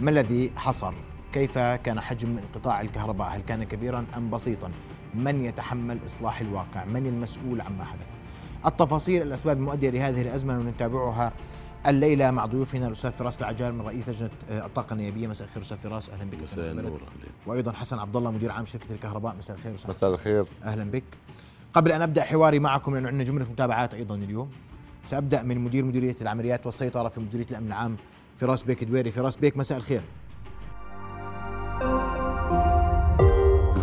ما الذي حصل؟ كيف كان حجم انقطاع الكهرباء؟ هل كان كبيرا أم بسيطا؟ من يتحمل إصلاح الواقع؟ من المسؤول عما حدث؟ التفاصيل الأسباب المؤدية لهذه الأزمة ونتابعها الليلة مع ضيوفنا الأستاذ فراس العجال من رئيس لجنة الطاقة النيابية مساء الخير أستاذ فراس أهلا بك مساء النور وأيضا حسن عبد الله مدير عام شركة الكهرباء مساء الخير أستاذ مساء الخير أهلا بك قبل أن أبدأ حواري معكم لأنه عندنا جملة متابعات أيضا اليوم سأبدأ من مدير مديرية العمليات والسيطرة في مديرية الأمن العام فراس بيك دويري فراس بيك مساء الخير.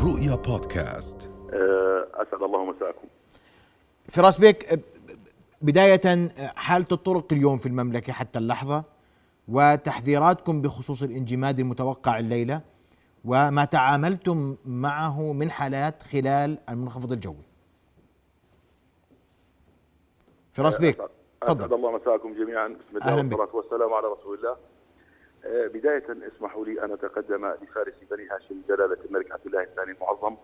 رؤيا بودكاست. أه، أسعد الله مساءكم. فراس بيك بداية حالة الطرق اليوم في المملكة حتى اللحظة وتحذيراتكم بخصوص الانجماد المتوقع الليلة وما تعاملتم معه من حالات خلال المنخفض الجوي. فراس بيك. تفضل. الله مساءكم جميعا. بسم الله والصلاة والسلام على رسول الله. أه، بداية اسمحوا لي أن أتقدم لفارس بني هاشم جلالة الملك عبد الله الثاني المعظم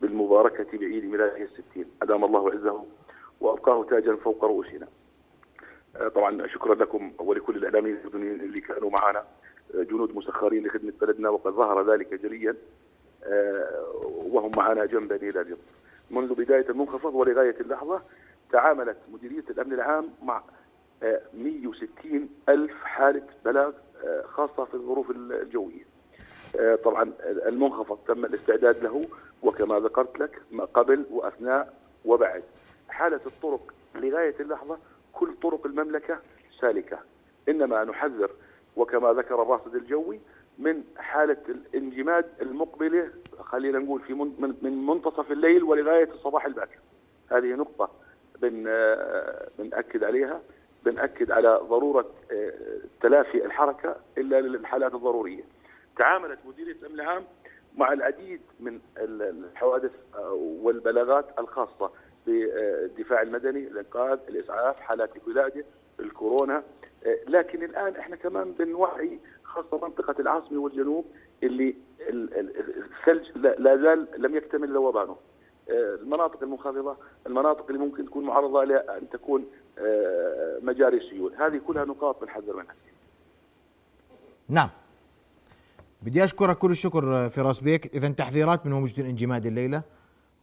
بالمباركة بعيد ميلاده الستين. أدام الله عزه وابقاه تاجا فوق رؤوسنا. آه، طبعا شكرا لكم ولكل الاعلاميين الاردنيين اللي كانوا معنا آه، جنود مسخرين لخدمة بلدنا وقد ظهر ذلك جليا. آه، وهم معنا جنبا إلى جنب. منذ بداية المنخفض ولغاية اللحظة تعاملت مديرية الأمن العام مع 160 ألف حالة بلاغ خاصة في الظروف الجوية. طبعا المنخفض تم الاستعداد له وكما ذكرت لك قبل وأثناء وبعد. حالة الطرق لغاية اللحظة كل طرق المملكة سالكة. إنما نحذر وكما ذكر الراصد الجوي من حالة الانجماد المقبلة خلينا نقول في من, من منتصف الليل ولغاية الصباح الباكر. هذه نقطة. بن بنأكد عليها بنأكد على ضرورة تلافي الحركة إلا للحالات الضرورية. تعاملت مديرية الأمن العام مع العديد من الحوادث والبلاغات الخاصة بالدفاع المدني الإنقاذ الإسعاف حالات الولادة الكورونا. لكن الآن إحنا كمان بنوعي خاصة منطقة العاصمة والجنوب اللي الثلج لا زال لم يكتمل ذوبانه المناطق المنخفضة المناطق اللي ممكن تكون معرضة لأن تكون مجاري السيول. هذه كلها نقاط بنحذر منها. نعم. بدي أشكرك كل الشكر فراس بيك. اذا تحذيرات من موجود الانجماد الليلة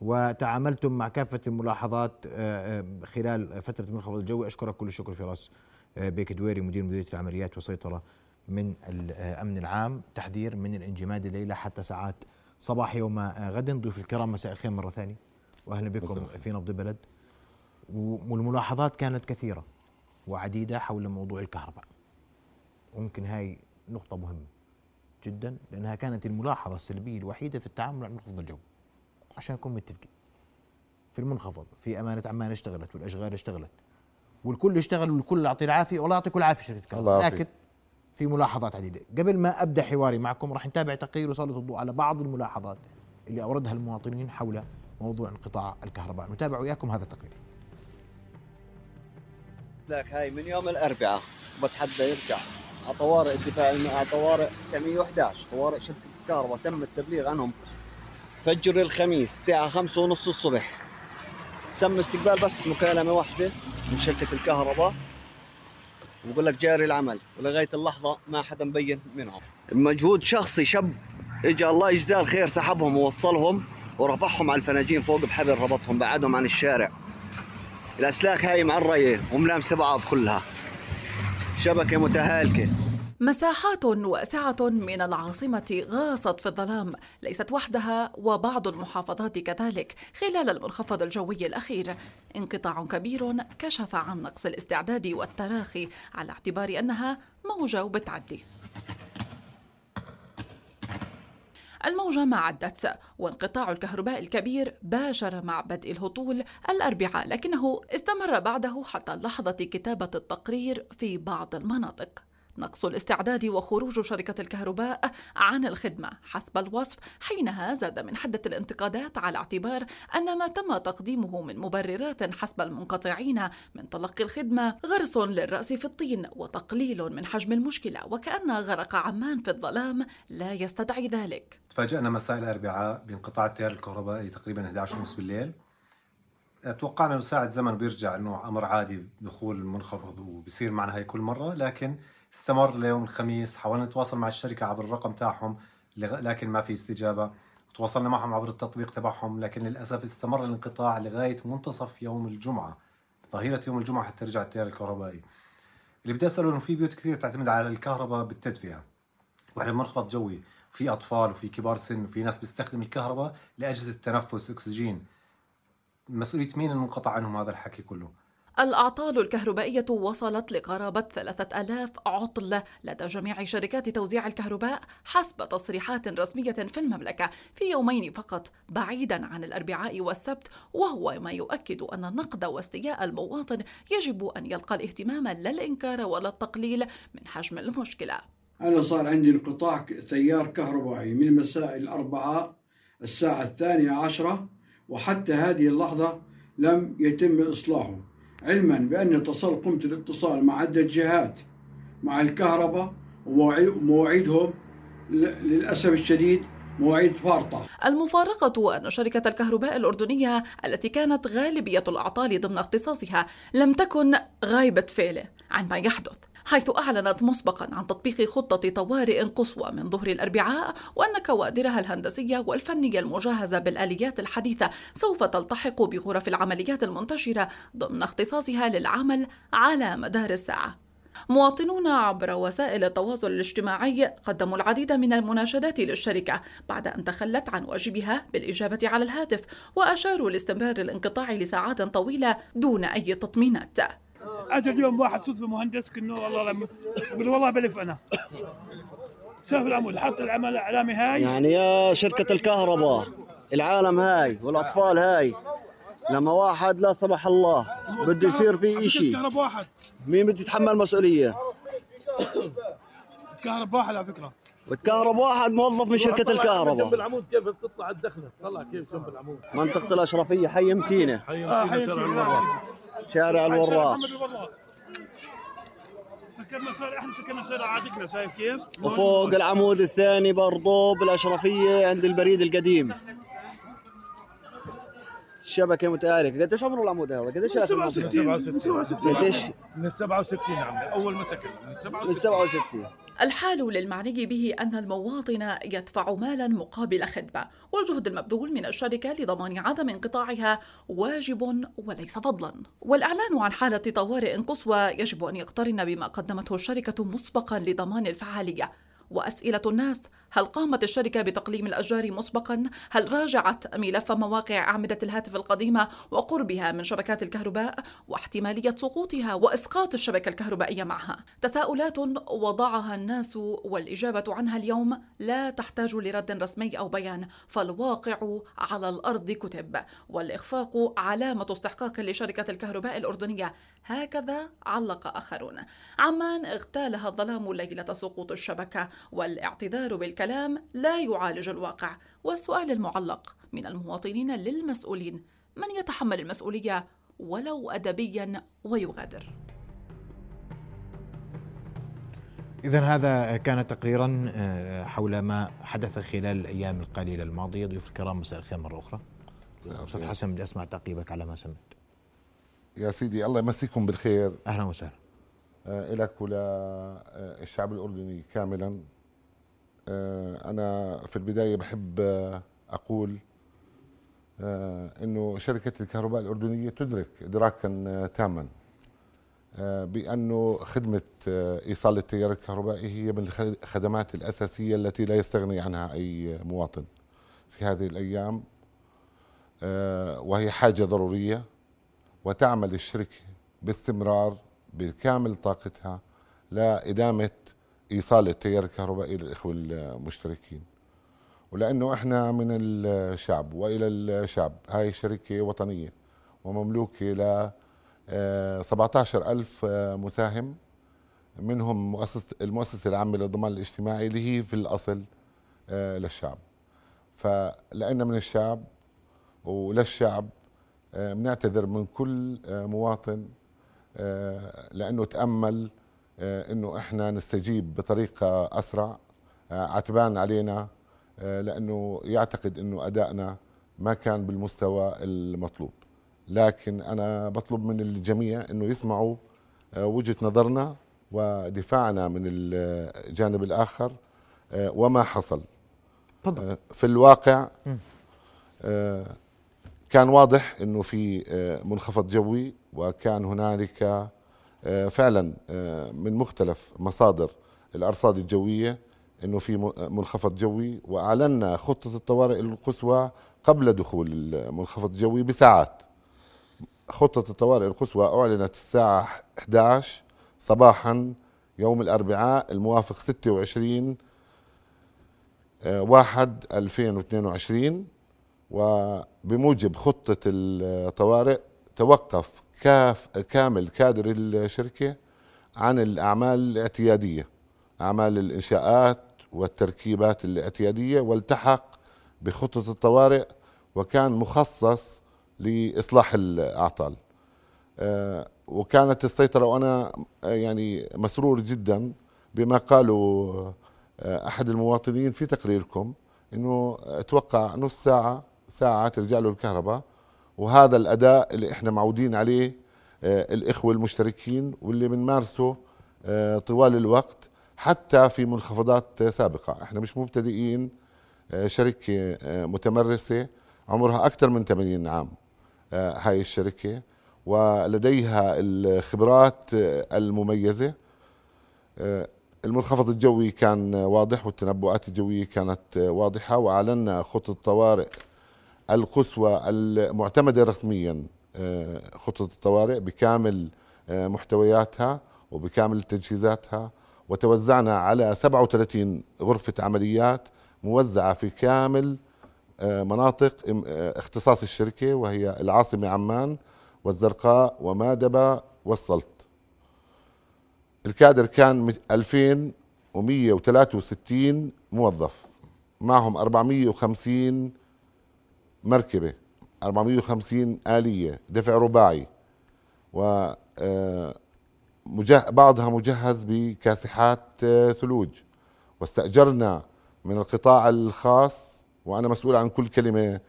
وتعاملتم مع كافة الملاحظات آه، آه، خلال فترة المنخفض الجوي. أشكرك كل الشكر فراس آه، بيك دويري مدير مديرية العمليات والسيطرة من الأمن العام. تحذير من الانجماد الليلة حتى ساعات صباح يوم غد. ضيوف الكرام مساء الخير مرة ثانية. وأهلا بكم في نبض البلد. والملاحظات كانت كثيرة وعديدة حول موضوع الكهرباء. وممكن هاي نقطة مهمة جدا لأنها كانت الملاحظة السلبية الوحيدة في التعامل مع المنخفض الجوي عشان نكون متفقين. في المنخفض في أمانة عمان اشتغلت والأشغال اشتغلت. والكل اشتغل والكل يعطي العافية والله يعطيكم العافية شركة الله لكن في ملاحظات عديدة. قبل ما أبدأ حواري معكم راح نتابع تقرير وسلط الضوء على بعض الملاحظات اللي أوردها المواطنين حول موضوع انقطاع الكهرباء. نتابع وياكم هذا التقرير. لك هاي من يوم الأربعاء بتحدى يرجع. على طوارئ الدفاع على طوارئ 911 طوارئ شركة الكهرباء تم التبليغ عنهم. فجر الخميس الساعة خمسة ونص الصبح. تم استقبال بس مكالمة واحدة من شركة الكهرباء. بقول لك جاري العمل ولغاية اللحظة ما حدا مبين منهم. مجهود شخصي شاب اجى الله يجزاه الخير سحبهم ووصلهم ورفعهم على الفناجين فوق بحبل ربطهم بعدهم عن الشارع. الأسلاك هاي معرية وملامسة بعض كلها. شبكة متهالكة. مساحات واسعة من العاصمة غاصت في الظلام. ليست وحدها وبعض المحافظات كذلك خلال المنخفض الجوي الأخير. انقطاع كبير كشف عن نقص الاستعداد والتراخي على اعتبار أنها موجة وبتعدي الموجة ما عدت وانقطاع الكهرباء الكبير باشر مع بدء الهطول الأربعاء لكنه استمر بعده حتى لحظة كتابة التقرير في بعض المناطق. نقص الاستعداد وخروج شركة الكهرباء عن الخدمة حسب الوصف حينها زاد من حدة الانتقادات على اعتبار أن ما تم تقديمه من مبررات حسب المنقطعين من تلقي الخدمة غرس للرأس في الطين وتقليل من حجم المشكلة وكأن غرق عمان في الظلام لا يستدعي ذلك. تفاجأنا مساء الأربعاء بانقطاع التيار الكهربائي تقريبا 11:30 بالليل. توقعنا أنه ساعة زمن بيرجع أنه أمر عادي دخول المنخفض وبصير معنا هي كل مرة لكن استمر ليوم الخميس حاولنا نتواصل مع الشركة عبر الرقم تاعهم لكن ما في استجابة. تواصلنا معهم عبر التطبيق تبعهم لكن للأسف استمر الانقطاع لغاية منتصف يوم الجمعة ظهيرة يوم الجمعة حتى يرجع التيار الكهربائي. اللي بدي أسأله إنه في بيوت كثير تعتمد على الكهرباء بالتدفئة وإحنا بمنخفض جوي؟ في أطفال وفي كبار سن وفي ناس بيستخدم الكهرباء لأجهزة تنفس أكسجين. مسؤولية مين المنقطع عنهم هذا الحكي كله؟ الأعطال الكهربائية وصلت لقرابة ثلاثة ألاف عطل لدى جميع شركات توزيع الكهرباء حسب تصريحات رسمية في المملكة في يومين فقط بعيدا عن الأربعاء والسبت وهو ما يؤكد أن النقد واستياء المواطن يجب أن يلقى الاهتمام لا الإنكار ولا التقليل من حجم المشكلة. أنا صار عندي انقطاع تيار كهربائي من مساء الأربعاء الساعة الثانية عشرة وحتى هذه اللحظة لم يتم إصلاحه. علما بأن اتصل قمت الاتصال مع عدة جهات مع الكهرباء ومواعيدهم للأسف الشديد مواعيد فارطة. المفارقة أن شركة الكهرباء الأردنية التي كانت غالبية الأعطال ضمن اختصاصها لم تكن غايبة فعله عن ما يحدث. حيث أعلنت مسبقا عن تطبيق خطة طوارئ قصوى من ظهر الأربعاء وأن كوادرها الهندسية والفنية المجهزة بالآليات الحديثة سوف تلتحق بغرف العمليات المنتشرة ضمن اختصاصها للعمل على مدار الساعة. مواطنون عبر وسائل التواصل الاجتماعي قدموا العديد من المناشدات للشركة بعد أن تخلت عن واجبها بالإجابة على الهاتف وأشاروا لاستمرار الانقطاع لساعات طويلة دون أي تطمينات. اجى اليوم واحد صدفة مهندس كنه والله لما يقول والله بلف أنا. شاف العمود حط العمل الإعلامي هاي. يعني يا شركة الكهرباء العالم هاي والأطفال هاي لما واحد لا سمح الله بده يصير في شيء واحد. مين بده يتحمل مسؤولية؟ الكهرباء واحد على فكرة. والكهرباء واحد موظف من شركة الكهرباء جنب العمود كيف بتطلع الدخلة؟ طلع كيف جنب العمود؟ منطقة الأشرفية حي متينه حي متينه, آه حي متينة. شارع الوراق سكرنا صار إحنا سكرنا صار عادقنا شايف كيف؟ وفوق العمود الثاني برضو بالأشرفية عند البريد القديم. الشبكه متآلفة قديش عمره العمود هذا؟ قديش من 67 قديش؟ من 67 عمي أول ما سكن من 67 من 67 الحال للمعني به أن المواطن يدفع مالا مقابل خدمة والجهد المبذول من الشركة لضمان عدم انقطاعها واجب وليس فضلا. والإعلان عن حالة طوارئ قصوى يجب أن يقترن بما قدمته الشركة مسبقا لضمان الفعالية. وأسئلة الناس هل قامت الشركة بتقليم الأشجار مسبقا؟ هل راجعت ملف مواقع أعمدة الهاتف القديمة وقربها من شبكات الكهرباء واحتمالية سقوطها وإسقاط الشبكة الكهربائية معها؟ تساؤلات وضعها الناس والإجابة عنها اليوم لا تحتاج لرد رسمي أو بيان فالواقع على الأرض كتب والإخفاق علامة استحقاق لشركة الكهرباء الأردنية هكذا علق آخرون عمان اغتالها الظلام ليلة سقوط الشبكة والاعتذار بالكلام لا يعالج الواقع والسؤال المعلق من المواطنين للمسؤولين من يتحمل المسؤولية ولو أدبيا ويغادر؟ إذا هذا كان تقريرا آه، حول ما حدث خلال الأيام القليلة الماضية. ضيوف الكرام مساء الخير مرة أخرى. أستاذ حسن بدي أسمع تعقيبك على ما سمعت. يا سيدي الله يمسيكم بالخير. أهلا وسهلا. آه، لك وللشعب الأردني كاملا آه، أنا في البداية بحب أقول أنه شركة الكهرباء الأردنية تدرك إدراكا تاما بأنه خدمة إيصال التيار الكهربائي هي من الخدمات الأساسية التي لا يستغني عنها أي مواطن في هذه الأيام وهي حاجة ضرورية وتعمل الشركة باستمرار بكامل طاقتها لإدامة إيصال التيار الكهربائي للإخوة المشتركين. ولأنه إحنا من الشعب وإلى الشعب. هاي شركة وطنية ومملوكة ل 17 آه، آه، مساهم. منهم مؤسسة المؤسسة العامة للضمان الاجتماعي اللي هي في الأصل آه، للشعب. فلأن من الشعب وللشعب بنعتذر من كل مواطن لأنه تأمل أنه إحنا نستجيب بطريقة أسرع. عتبان علينا لأنه يعتقد أنه أدائنا ما كان بالمستوى المطلوب. لكن أنا بطلب من الجميع إنه يسمعوا آه، وجهة نظرنا ودفاعنا من الجانب الآخر آه، وما حصل. آه، في الواقع كان واضح إنه في منخفض جوي وكان هنالك فعلا من مختلف مصادر الأرصاد الجوية إنه في منخفض جوي وأعلنا خطة الطوارئ القصوى قبل دخول المنخفض الجوي بساعات. خطة الطوارئ القصوى أعلنت الساعة 11 صباحا يوم الأربعاء الموافق 26 آه، واحد 2022 وبموجب خطة الطوارئ توقف كاف كامل كادر الشركة عن الأعمال الاعتيادية أعمال الإنشاءات والتركيبات الاعتيادية والتحق بخطة الطوارئ وكان مخصص لإصلاح الأعطال. آه، وكانت السيطرة وأنا يعني مسرور جدا بما قالوا آه، أحد المواطنين في تقريركم إنه أتوقع نص ساعة ساعة ترجع له الكهرباء وهذا الأداء اللي إحنا معودين عليه الإخوة المشتركين واللي بنمارسه طوال الوقت حتى في منخفضات سابقة. إحنا مش مبتدئين شركة متمرسة عمرها أكثر من 80 عام آه، هاي الشركة. ولديها الخبرات المميزة. آه، المنخفض الجوي كان واضح والتنبؤات الجوية كانت واضحة وأعلنا خطة الطوارئ القصوى المعتمدة رسميا آه، خطة الطوارئ بكامل محتوياتها وبكامل تجهيزاتها وتوزعنا على 37 غرفة عمليات موزعة في كامل آه، مناطق آه، اختصاص الشركة وهي العاصمة عمان والزرقاء ومادبة والسلط. الكادر كان 2163 موظف معهم 450 مركبة 450 آلية دفع رباعي و آه، بعضها مجهز بكاسحات ثلوج. واستأجرنا من القطاع الخاص وأنا مسؤول عن كل كلمة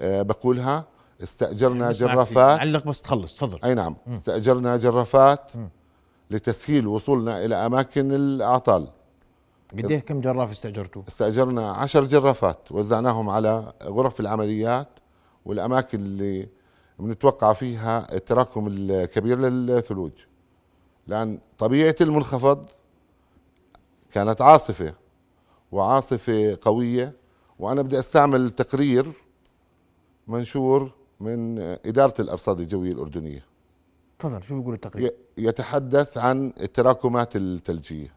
آه، بقولها. استأجرنا جرافات. علق بس تخلص تفضل. أي نعم. م. استأجرنا جرافات م. لتسهيل وصولنا إلى أماكن الأعطال. قد إيه كم جراف استاجرتوا؟ استأجرنا عشر جرافات وزعناهم على غرف العمليات والأماكن اللي بنتوقع فيها التراكم الكبير للثلوج. لأن طبيعة المنخفض كانت عاصفة وعاصفة قوية وأنا بدي أستعمل تقرير منشور من إدارة الأرصاد الجوية الأردنية. تفضل شو بيقول التقرير؟ يتحدث عن التراكمات الثلجية.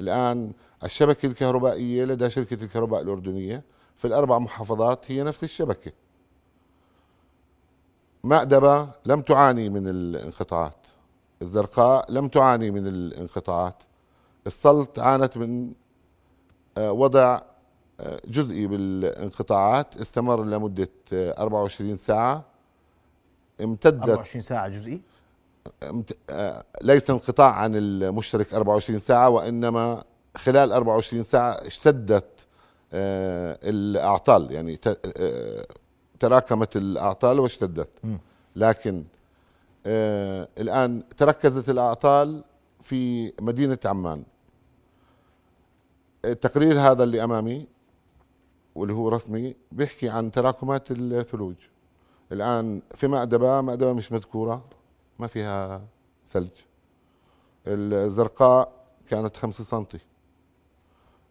الآن الشبكة الكهربائية لدى شركة الكهرباء الأردنية في الأربع محافظات هي نفس الشبكة. مأدبة لم تعاني من الانقطاعات. الزرقاء لم تعاني من الانقطاعات. السلط عانت من آه، وضع جزئي بالانقطاعات. استمر لمدة 24 ساعة. امتدت 24 ساعة جزئي؟ آه، ليس انقطاع عن المشترك 24 ساعة وإنما خلال 24 ساعة اشتدت آه، الأعطال يعني آه، تراكمت الأعطال واشتدت. لكن الآن تركزت الأعطال في مدينة عمان. التقرير هذا اللي أمامي واللي هو رسمي بيحكي عن تراكمات الثلوج. الآن في مأدبة مأدبة مش مذكورة ما فيها ثلج. الزرقاء كانت خمسة سنتي.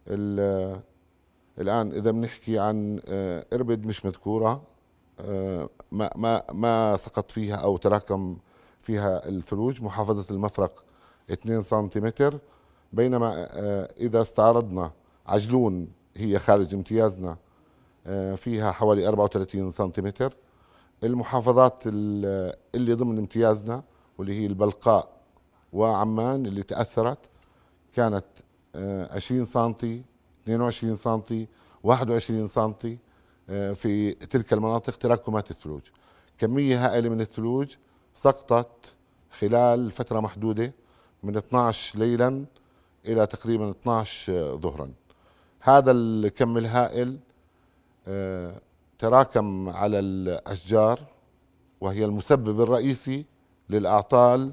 الآن إذا بنحكي عن آه، إربد مش مذكورة آه، ما ما ما سقط فيها أو تراكم فيها الثلوج محافظة المفرق 2 سنتيمتر بينما آه، إذا استعرضنا عجلون هي خارج امتيازنا فيها حوالي 34 سنتيمتر. المحافظات اللي ضمن امتيازنا واللي هي البلقاء وعمان اللي تأثرت كانت 20 سنتي 22 سنتي 21 سنتي في تلك المناطق تراكمات الثلوج. كمية هائلة من الثلوج سقطت خلال فترة محدودة من 12 ليلا إلى تقريبا 12 ظهرا. هذا الكم الهائل آه، تراكم على الأشجار وهي المسبب الرئيسي للأعطال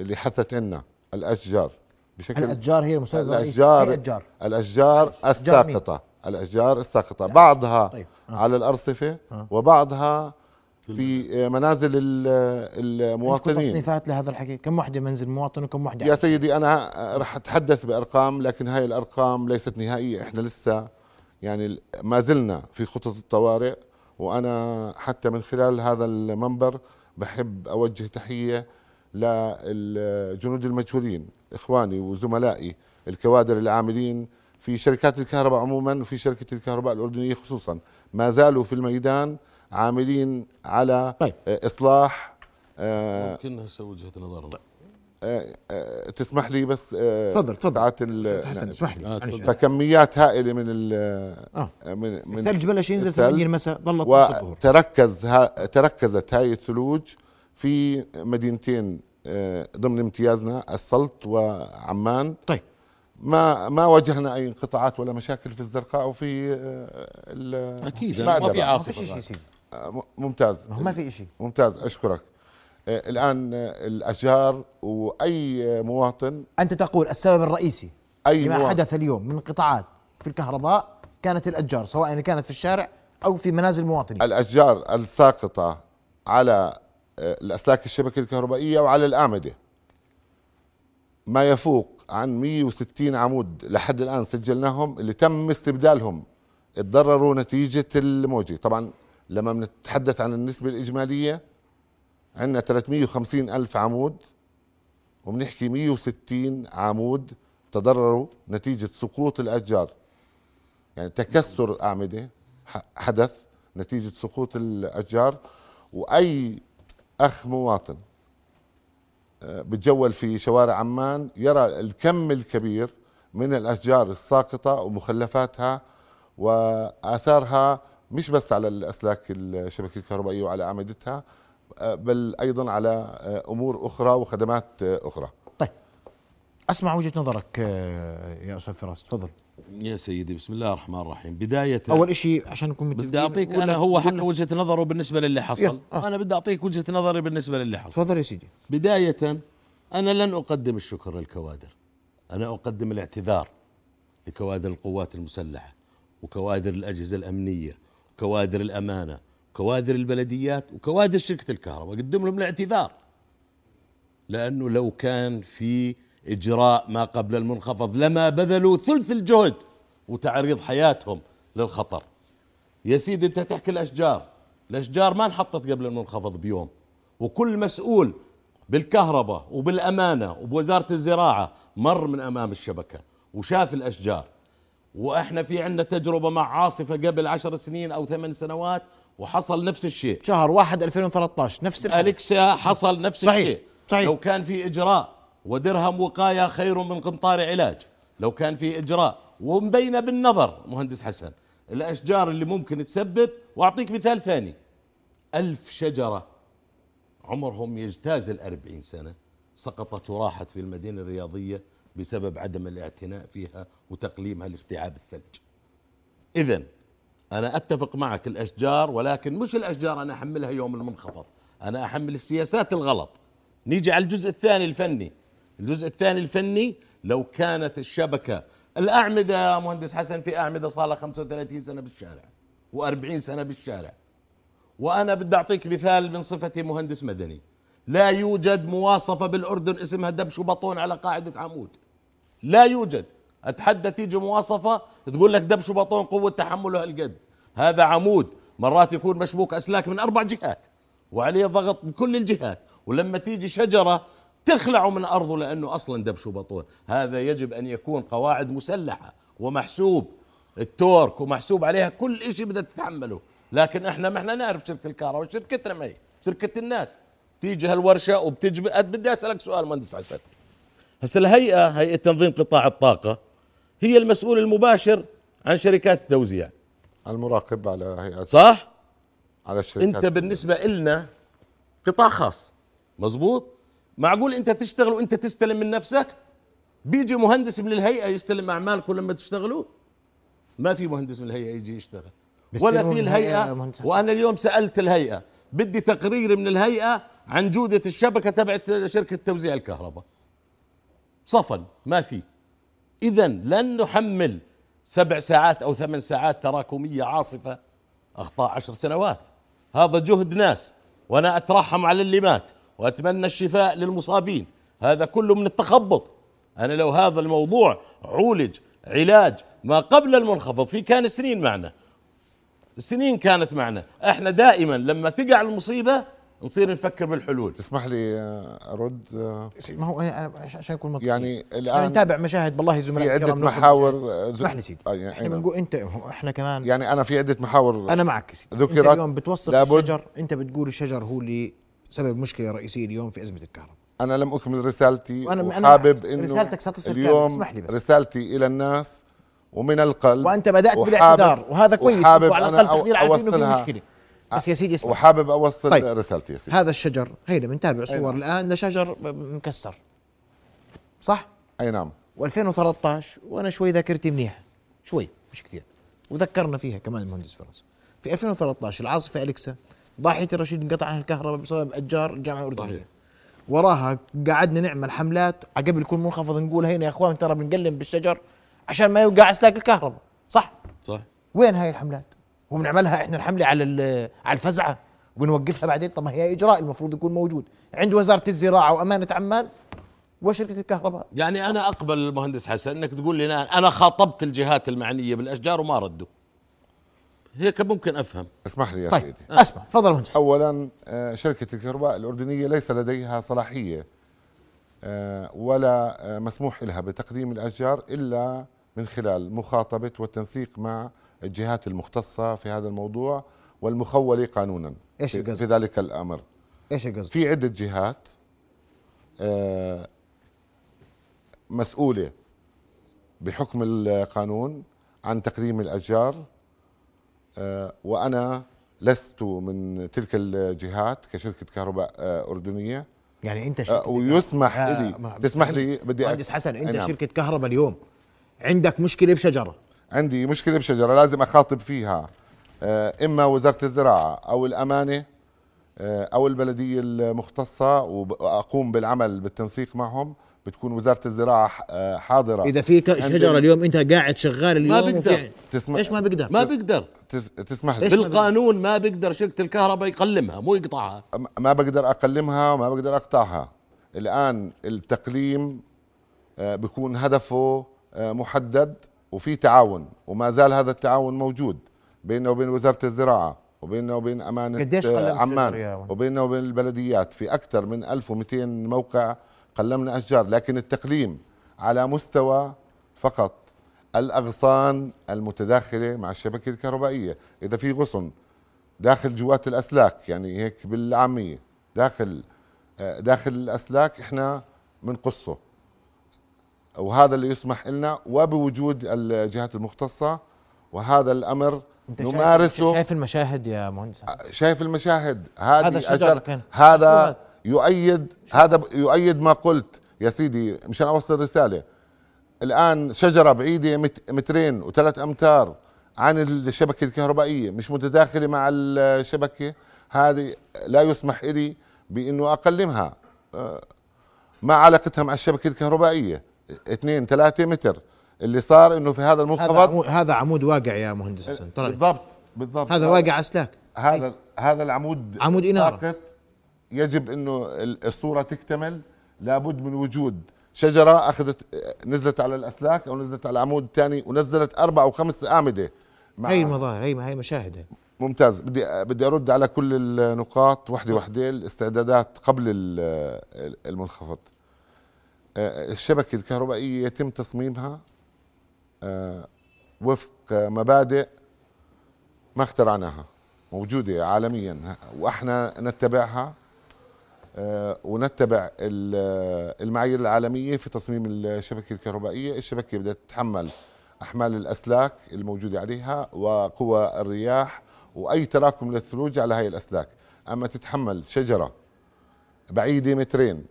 اللي حثت عنا الأشجار. بشكل الأشجار هي المسبب الأشجار الأشجار الاشجار الساقطة. الأشجار الساقطة. بعضها طيب. آه. على الأرصفة آه. وبعضها في منازل المواطنين. تصنيفات لهذا الحكي؟ كم وحده منزل مواطن وكم وحده يا سيدي أنا راح أتحدث بأرقام لكن هاي الأرقام ليست نهائية. إحنا لسه يعني ما زلنا في خطط الطوارئ وأنا حتى من خلال هذا المنبر بحب أوجه تحية للجنود المجهولين. إخواني وزملائي الكوادر العاملين في شركات الكهرباء عموما وفي شركة الكهرباء الأردنية خصوصا. ما زالوا في الميدان عاملين على طيب. إصلاح آه، ممكن هسه وجهة نظرنا. آه، آه، تسمح لي بس تفضل تفضل. ساعات حسن اسمح لي. آه فكميات هائلة من ال آه. من, من الثلج بلش ينزل 8 المساء ظلت وتركز ها تركزت هاي الثلوج في مدينتين ضمن امتيازنا السلط وعمان. طيب. ما ما واجهنا أي انقطاعات ولا مشاكل في الزرقاء وفي أكيد. ما في عاصفه ما في شيء ممتاز. ما في شيء ممتاز أشكرك. آه، الآن الأشجار وأي مواطن. أنت تقول السبب الرئيسي أي لما مواطن. حدث اليوم من انقطاعات في الكهرباء كانت الأشجار سواء كانت في الشارع أو في منازل المواطنين الأشجار الساقطة على الأسلاك الشبكة الكهربائية وعلى الاعمده ما يفوق عن 160 عمود لحد الآن سجلناهم اللي تم استبدالهم. تضرروا نتيجة الموجة. طبعا لما بنتحدث عن النسبة الإجمالية عندنا 350 ألف عمود وبنحكي 160 عمود تضرروا نتيجة سقوط الأشجار. يعني تكسر اعمده حدث نتيجة سقوط الأشجار. وأي أخ مواطن بتجول في شوارع عمان يرى الكم الكبير من الأشجار الساقطة ومخلفاتها وآثارها مش بس على الأسلاك الشبكة الكهربائية وعلى أعمدتها بل أيضا على أمور أخرى وخدمات أخرى. أسمع وجهة نظرك يا أستاذ فراس تفضل. يا سيدي بسم الله الرحمن الرحيم. بداية أول شيء عشان نكون متفقين بدي أعطيك أنا هو حكى وجهة نظره بالنسبة للي حصل. آه. أنا بدي أعطيك وجهة نظري بالنسبة للي حصل. تفضل يا سيدي. بداية أنا لن أقدم الشكر للكوادر. أنا أقدم الاعتذار لكوادر القوات المسلحة وكوادر الأجهزة الأمنية وكوادر الأمانة وكوادر البلديات وكوادر شركة الكهرباء. أقدم لهم الاعتذار. لأنه لو كان في إجراء ما قبل المنخفض لما بذلوا ثلث الجهد وتعريض حياتهم للخطر. يا سيدي أنت تحكي الأشجار. الأشجار ما انحطت قبل المنخفض بيوم. وكل مسؤول بالكهرباء وبالأمانة وبوزارة الزراعة مر من أمام الشبكة وشاف الأشجار. وإحنا في عندنا تجربة مع عاصفة قبل عشر سنين أو ثمان سنوات وحصل نفس الشيء. شهر واحد 2013 نفس الأليكسا حصل نفس صحيح. الشيء. صحيح. لو كان في إجراء ودرهم وقاية خير من قنطار علاج. لو كان في إجراء ومبينة بالنظر مهندس حسن الأشجار اللي ممكن تسبب وأعطيك مثال ثاني. ألف شجرة عمرهم يجتاز الأربعين سنة سقطت وراحت في المدينة الرياضية بسبب عدم الاعتناء فيها وتقليمها لاستيعاب الثلج. إذا أنا أتفق معك الأشجار ولكن مش الأشجار أنا أحملها يوم المنخفض. أنا أحمل السياسات الغلط. نيجي على الجزء الثاني الفني. الجزء الثاني الفني لو كانت الشبكة الأعمدة يا مهندس حسن في أعمدة صار لها 35 سنة بالشارع و40 سنة بالشارع. وأنا بدي أعطيك مثال من صفتي مهندس مدني. لا يوجد مواصفة بالأردن اسمها دبش وبطون على قاعدة عمود. لا يوجد. أتحدى تيجي مواصفة تقول لك دبش وبطون قوة تحمله هالقد هذا عمود مرات يكون مشبوك أسلاك من أربع جهات وعليه ضغط من كل الجهات. ولما تيجي شجرة تخلعه من أرضه لأنه أصلا دبش وبطون. هذا يجب أن يكون قواعد مسلحة ومحسوب. التورك ومحسوب عليها كل شيء بدها تتحمله. لكن إحنا ما إحنا نعرف شركة الكهرباء شركتنا ما هي شركة الناس. تيجي هالورشة وبتجي بدي أسألك سؤال مهندس حسن هسه الهيئة هيئة تنظيم قطاع الطاقة هي المسؤول المباشر عن شركات التوزيع. المراقب على هيئات صح؟ على الشركات. أنت بالنسبة إلنا قطاع خاص. مزبوط. معقول انت تشتغل وانت تستلم من نفسك؟ بيجي مهندس من الهيئة يستلم اعمالكم لما تشتغلوا؟ ما في مهندس من الهيئة يجي يشتغل. ولا في الهيئة. وأنا اليوم سألت الهيئة بدي تقرير من الهيئة عن جودة الشبكة تبعت شركة توزيع الكهرباء. صفن ما في. اذا لن نحمل سبع ساعات أو ثمان ساعات تراكمية عاصفة أخطاء عشر سنوات. هذا جهد ناس وأنا أترحم على اللي مات. وأتمنى الشفاء للمصابين. هذا كله من التخبط. أنا لو هذا الموضوع عولج علاج ما قبل المنخفض في كان سنين معنا. سنين كانت معنا. إحنا دائما لما تقع المصيبة نصير نفكر بالحلول. تسمح لي ارد ما هو أنا عشان أكون مطلوب يعني الآن نتابع مشاهد بالله زملاء في عدة محاور اسمح لي سيدي. آه يعني إحنا بنقول انت إحنا كمان يعني أنا في عدة محاور أنا معك سيدي. ذكرت. انت اليوم بتوصف لابد الشجر أنت بتقول الشجر هو اللي سبب مشكله رئيسية اليوم في أزمة الكهرباء. أنا لم أكمل رسالتي وأنا وحابب إنه رسالتك ستصل اليوم اسمح لي بس. رسالتي إلى الناس ومن القلب وأنت بدأت بالاعتذار وهذا كويس وحابب وعلى الأقل تقدير على في مشكلة. بس يا سيدي اسمع وحابب أوصل طيب. رسالتي يا سيدي. هذا الشجر هيدا بنتابع صور أيوة. الآن ده شجر مكسر. صح؟ أي نعم. و2013 وأنا شوي ذاكرتي منيح شوي مش كثير. وذكرنا فيها كمان المهندس فراس. في 2013 العاصفة أليكسا ضاحيه الرشيد انقطع عن الكهرباء بسبب اشجار الجامعة الأردنية. وراها قعدنا نعمل حملات قبل كل منخفض نقول هنا يا أخوان ترى بنقلم بالشجر عشان ما يوقع أسلاك الكهرباء صح؟ صح. وين هاي الحملات؟ وبنعملها إحنا الحملة على على الفزعة وبنوقفها بعدين. طب ما هي إجراء المفروض يكون موجود. عند وزارة الزراعة وأمانة عمان وشركة الكهرباء. يعني أنا أقبل المهندس حسن إنك تقول لي أنا خاطبت الجهات المعنية بالأشجار وما ردوا. هيك ممكن أفهم اسمح لي يا طيب. سيدي أسمع تفضل مهندس اولا آه، شركة الكهرباء الأردنية ليس لديها صلاحية آه، ولا آه، مسموح لها بتقديم الأشجار إلا من خلال مخاطبة والتنسيق مع الجهات المختصة في هذا الموضوع والمخوله قانونا إيش القصد؟ في ذلك الأمر إيش القصد؟ في عدة جهات مسؤولة بحكم القانون عن تقديم الأشجار آه، وأنا لست من تلك الجهات كشركة كهرباء آه، أردنية. يعني أنت آه، شركة ويسمح لي. تسمح لي؟ بدي مهندس حسن. أنت نعم. شركة كهرباء اليوم. عندك مشكلة بشجرة. عندي مشكلة بشجرة لازم أخاطب فيها. إما وزارة الزراعة أو الأمانة أو البلدية المختصة وأقوم بالعمل بالتنسيق معهم. بتكون وزارة الزراعة آه، حاضرة. إذا في شجرة اليوم أنت قاعد شغال اليوم ما بيقدر تسمح إيش ما بيقدر ما بيقدر تسمح لي. بالقانون ما بيقدر شركه الكهرباء يقلمها مو يقطعها. ما بقدر أقلمها وما بقدر أقطعها. الآن التقليم آه، بيكون هدفه آه، محدد وفي تعاون وما زال هذا التعاون موجود بيننا وبين وزارة الزراعة وبيننا وبين أمانة عمان وبيننا وبين البلديات في أكثر من 1200 موقع قلمنا أشجار لكن التقليم على مستوى فقط. الأغصان المتداخلة مع الشبكة الكهربائية إذا في غصن داخل جوات الأسلاك يعني هيك بالعامية داخل آه، داخل الأسلاك إحنا بنقصه وهذا اللي يسمح لنا وبوجود الجهات المختصة وهذا الأمر أنت نمارسه. شايف المشاهد يا مهندس شايف المشاهد. هذه هذا هذا يؤيد هذا يؤيد ما قلت يا سيدي مشان أوصل رساله الآن شجرة بعيدة مترين وثلاث أمتار عن الشبكة الكهربائية مش متداخلة مع الشبكة. هذه لا يسمح لي بإنه أقلمها. آه، ما علاقتها مع الشبكة الكهربائية. اثنين ثلاثة متر. اللي صار إنه في هذا المنخفض هذا عمود, هذا عمود واقع يا مهندس حسن. بالضبط بالضبط. هذا واقع أسلاك. هذا هذا العمود عمود إنارة. يجب إنه الصورة تكتمل لابد من وجود شجرة اخذت نزلت على الأسلاك أو نزلت على العمود الثاني ونزلت أربع أو خمس أعمدة هي المظاهر هي هي مشاهد ممتاز. بدي بدي أرد على كل النقاط. وحدة وحدة الاستعدادات قبل المنخفض. آه، الشبكة الكهربائية يتم تصميمها آه، وفق مبادئ ما اخترعناها موجودة عالميا وأحنا نتبعها. ونتبع المعايير العالمية في تصميم الشبكة الكهربائية. الشبكة بدها تتحمل أحمال الأسلاك الموجودة عليها وقوى الرياح وأي تراكم للثلوج على هاي الأسلاك. أما تتحمل شجرة بعيدة مترين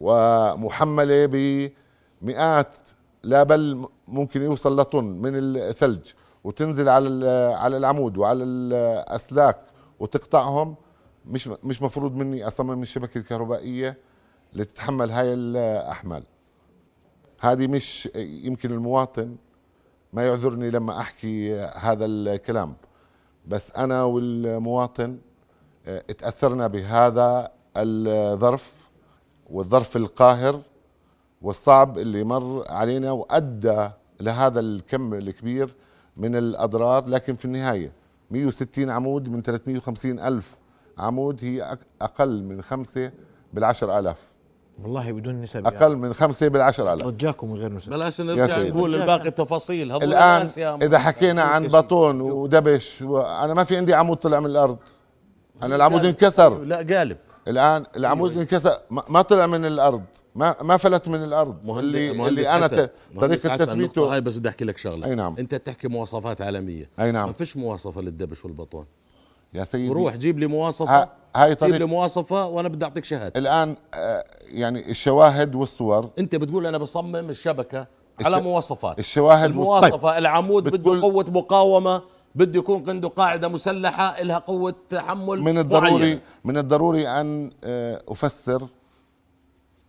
ومحملة بمئات لا بل ممكن يوصل لطن من الثلج وتنزل على على العمود وعلى الأسلاك وتقطعهم مش مش مفروض مني أصمم الشبكة الكهربائية لتتحمل هاي الأحمال. هذه مش يمكن المواطن ما يعذرني لما أحكي هذا الكلام بس أنا والمواطن آه، تاثرنا بهذا الظرف والظرف القاهر والصعب اللي مر علينا وأدى لهذا الكم الكبير من الأضرار لكن في النهاية 160 عمود من 350 ألف عمود هي أقل من خمسة بالعشر آلاف. والله بدون نسب أقل من خمسة بالعشر آلاف. رجاكم من غير نسب. بلاش نرجع نقول الباقي تفاصيل. الآن إذا حكينا عن بطون ودبش أنا ما في عندي عمود طلع من الأرض. أنا العمود انكسر. لا قالب. الآن العمود انكسر. ما طلع من الأرض. ما ما فلت من الأرض. مهندس اللي مهندس اللي أنا حسن. طريقة تثبيته. هاي بس بدي أحكي لك شغلة. أي نعم. أنت تحكي مواصفات عالمية. أي نعم. ما فيش مواصفة للدبش والبطون. يا سيدي. روح جيب لي مواصفة هاي طريقة جيب لي مواصفة وأنا بدي أعطيك شهاده الآن آه يعني الشواهد والصور. أنت بتقول أنا بصمم الشبكة على مواصفات. الشواهد المواصفة طيب. العمود بده قوة مقاومة بده يكون عنده قاعدة مسلحة لها قوة تحمل من الضروري معينة. من الضروري أن آه، أفسر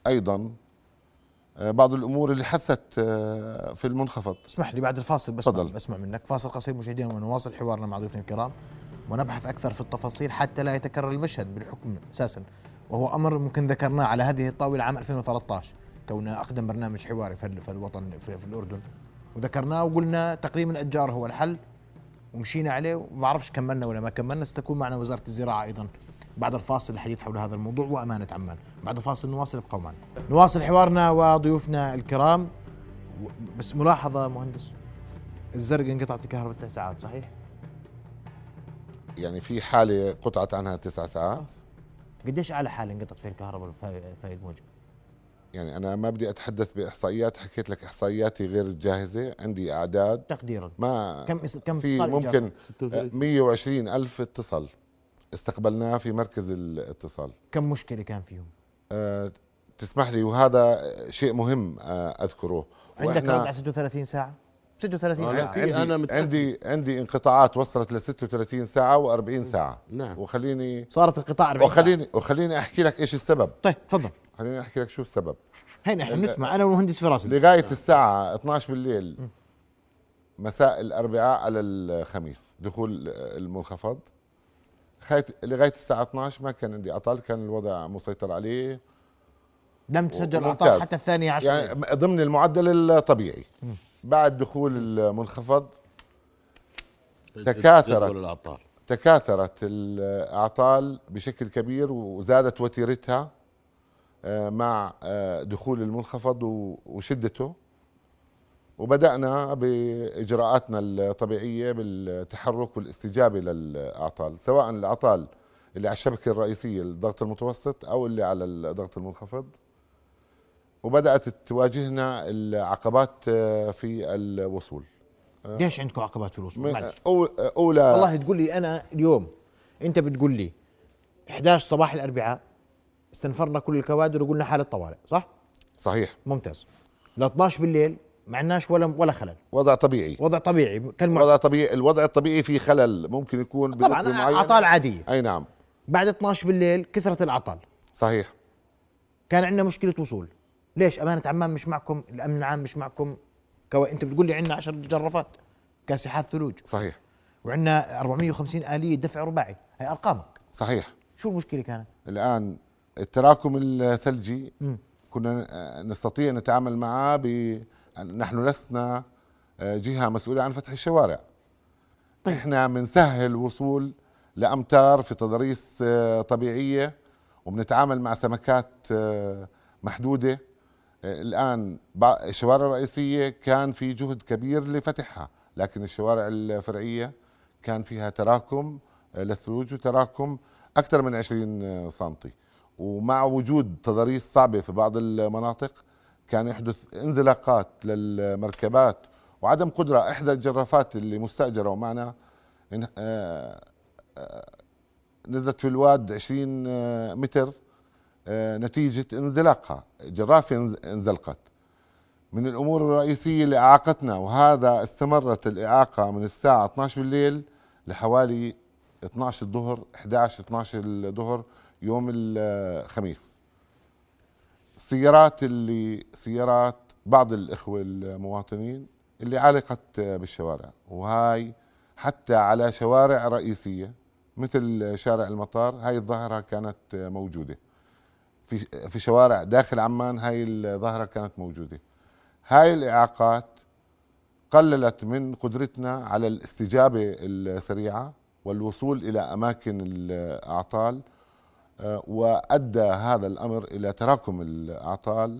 أيضا آه، بعض الأمور اللي حدثت آه، في المنخفض. اسمح لي بعد الفاصل بس. بسمع منك. فاصل قصير مشاهدينا ونواصل حوارنا مع ضيوفنا الكرام. ونبحث أكثر في التفاصيل حتى لا يتكرر المشهد بالحكم أساسا. وهو أمر ممكن ذكرناه على هذه الطاولة عام 2013 كونه أقدم برنامج حواري في الوطن في الأردن. وذكرناه وقلنا تقديم الأتجار هو الحل ومشينا عليه وما بعرفش كملنا ولا ما كملنا ستكون معنا وزارة الزراعة أيضا بعد الفاصل الحديث حول هذا الموضوع. وأمانة عمان. بعد الفاصل نواصل ابقوا معنا. نواصل حوارنا وضيوفنا الكرام. بس ملاحظة مهندس الزرق انقطعت الكهرباء تسع ساعات صحيح؟ يعني في حالة قطعت عنها تسع ساعات؟ قديش أعلى حالة انقطعت فيها الكهرباء في الموجه؟ يعني أنا ما بدي أتحدث بإحصائيات حكيت لك إحصائياتي غير جاهزة عندي أعداد. تقديرا. ما كم كم في ممكن 120 ألف اتصال. استقبلناه في مركز الاتصال. كم مشكلة كان فيهم؟ أه تسمح لي وهذا شيء مهم آه، أذكره. عندك رد على 36 ساعة؟ 36 ساعة. عندي أنا متأكد. عندي عندي انقطاعات وصلت ل 36 ساعة و40 ساعة. نعم. وخليني صارت انقطاع 40 وخليني ساعة. وخليني أحكي لك إيش السبب. طيب تفضل. خليني أحكي لك شو السبب. هين إحنا بنسمع أنا والمهندس فراس لغاية الساعة 12 بالليل. مساء الأربعاء على الخميس. دخول المنخفض. لغايه الساعة 12 ما كان عندي عطل كان الوضع مسيطر عليه. لم تسجل أعطال حتى الثانية عشر يعني ضمن المعدل الطبيعي. م. بعد دخول المنخفض تكاثرت. تكاثرت الأعطال بشكل كبير وزادت وتيرتها آه، مع آه، دخول المنخفض وشدته. وبدأنا بإجراءاتنا الطبيعية بالتحرك والاستجابة للأعطال سواء الأعطال اللي على الشبكة الرئيسية الضغط المتوسط أو اللي على الضغط المنخفض. وبدأت تواجهنا العقبات آه، في الوصول. ليش عندكم عقبات في الوصول؟ أولى والله تقول لي أنا اليوم أنت بتقول لي 11 صباح الأربعاء استنفرنا كل الكوادر وقلنا حالة طوارئ صح؟ صحيح. ممتاز. ل 12 بالليل ما عندناش ولا ولا خلل. وضع طبيعي. وضع طبيعي. كان وضع طبيعي الوضع الطبيعي في خلل. ممكن يكون طبعا أعطال عادية. أي نعم. بعد 12 بالليل كثرت الأعطال. صحيح. كان عندنا مشكلة وصول. ليش أمانة عمان مش معكم؟ الأمن العام مش معكم؟ كو... انت بتقول لي عندنا 10 جرافات كاسحات ثلوج. صحيح. وعندنا 450 آلية دفع رباعي. هي أرقامك. صحيح. شو المشكلة كانت؟ الآن التراكم الثلجي م. كنا نستطيع نتعامل معه ب نحن لسنا آه، جهة مسؤولة عن فتح الشوارع. طيب. إحنا بنسهل الوصول لأمتار في تضاريس آه، طبيعية وبنتعامل مع سمكات آه، محدودة. الآن الشوارع الرئيسية كان في جهد كبير لفتحها لكن الشوارع الفرعية كان فيها تراكم للثلوج وتراكم أكثر من 20 سنتي. ومع وجود تضاريس صعبة في بعض المناطق كان يحدث انزلاقات للمركبات وعدم قدرة إحدى الجرافات اللي مستأجرة ومعنا آه، آه، نزلت في الواد 20 آه، متر. نتيجة انزلاقها. جرافه انزلقت. من الأمور الرئيسية اللي إعاقتنا وهذا استمرت الإعاقة من الساعة 12 بالليل لحوالي 12 الظهر 11 12 الظهر يوم الخميس. السيارات اللي سيارات بعض الإخوة المواطنين اللي علقت بالشوارع وهاي حتى على شوارع رئيسية مثل شارع المطار هاي الظاهرة كانت موجودة. في في شوارع داخل عمان هاي الظاهرة كانت موجودة. هاي الإعاقات قللت من قدرتنا على الاستجابة السريعة والوصول إلى أماكن الأعطال آه، وأدى هذا الأمر إلى تراكم الأعطال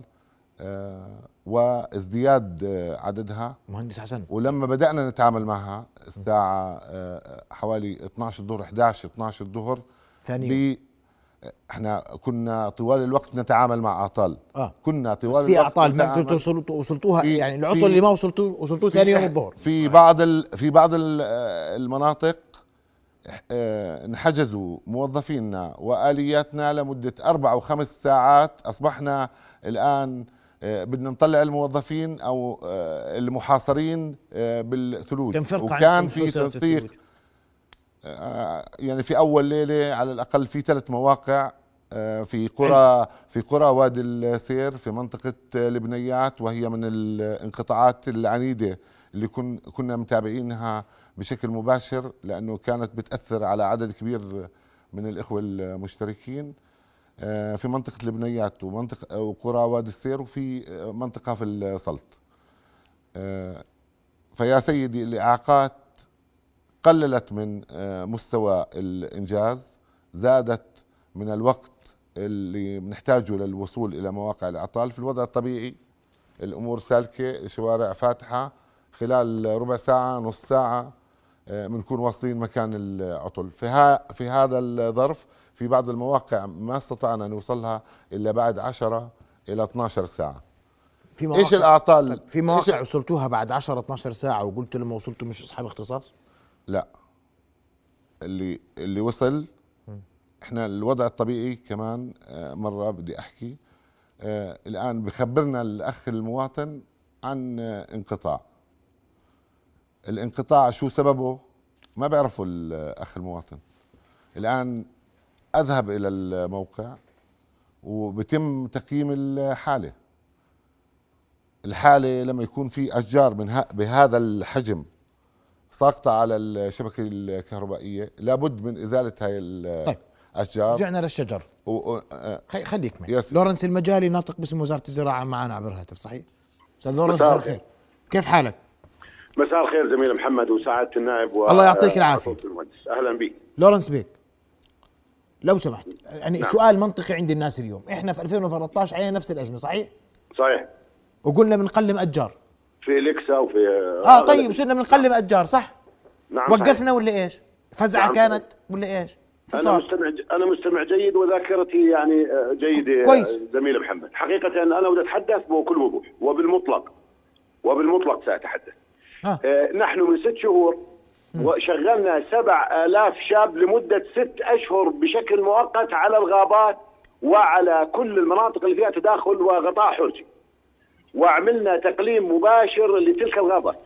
آه، وازدياد عددها. مهندس حسن. ولما بدأنا نتعامل معها الساعة آه، حوالي 12 الظهر 11 12 الظهر ثاني إحنا كنا طوال الوقت نتعامل مع أعطال. آه. كنا طوال في أعطال ما وصلتوا وصلتوها. يعني العطل اللي ما وصلتوا وصلتوه ثاني يوم الظهر. في بعض ال في بعض المناطق آه انحجزوا موظفينا وآلياتنا لمدة أربع أو خمس ساعات. أصبحنا الآن آه بدنا نطلع الموظفين أو آه المحاصرين بالثلوج. وكان في تنسيق آه، يعني في أول ليلة على الأقل في ثلاث مواقع آه، في قرى في قرى وادي السير في منطقة البنيات وهي من الانقطاعات العنيدة اللي كن كنا متابعينها بشكل مباشر لأنه كانت بتأثر على عدد كبير من الإخوة المشتركين. آه، في منطقة البنيات ومنطقة وقرى وادي السير وفي منطقة في السلط. فيا سيدي الاعاقات قللت من آه، مستوى الإنجاز زادت من الوقت اللي بنحتاجه للوصول إلى مواقع الإعطال. في الوضع الطبيعي الأمور سالكة الشوارع فاتحة. خلال ربع ساعة نص ساعة بنكون آه، واصلين مكان العطل. في ها في هذا الظرف في بعض المواقع ما استطعنا نوصلها إلا بعد 10 إلى 12 ساعة. في مواقع إيش الإعطال؟ في مواقع وصلتوها بعد 10 12 ساعة وقلت لما وصلتوا مش أصحاب اختصاص؟ لا. اللي اللي وصل إحنا الوضع الطبيعي كمان آه، مرة بدي أحكي. آه، الآن بخبرنا الأخ المواطن عن انقطاع. الانقطاع شو سببه؟ ما بيعرفوا الأخ المواطن. الآن أذهب إلى الموقع وبتم تقييم الحالة. الحالة لما يكون في أشجار من بهذا الحجم ساقطة على الشبكة الكهربائية. لابد من إزالة هاي الأشجار طيب. رجعنا للشجر. و... آه خليك معي. يس. لورنس المجالي ناطق باسم وزارة الزراعة معنا عبر الهاتف صحيح؟ أستاذ لورنس مساء الخير. كيف حالك؟ مساء الخير زميل محمد وسعادة النائب و... الله يعطيك العافية. أهلا بك لورنس بيك. لو سمحت يعني نعم. سؤال منطقي عند الناس اليوم. إحنا في 2013 علينا نفس الأزمة صحيح؟ صحيح. وقلنا بنقلم أشجار. في ليكسا وفي آه طيب وصرنا بنقلم اشجار صح؟ نعم وقفنا صحيح. ولا إيش؟ فزعة نعم كانت ولا إيش؟ شو أنا صار؟ مستمع أنا مستمع جيد وذاكرتي يعني آه، جيدة كويس زميل محمد حقيقة أنا بدي أتحدث بكل وضوح وبالمطلق وبالمطلق سأتحدث آه. آه نحن من ست شهور وشغلنا سبع آلاف شاب لمدة ست أشهر بشكل مؤقت على الغابات وعلى كل المناطق اللي فيها تداخل وغطاء حرجي وعملنا تقليم مباشر لتلك الغابات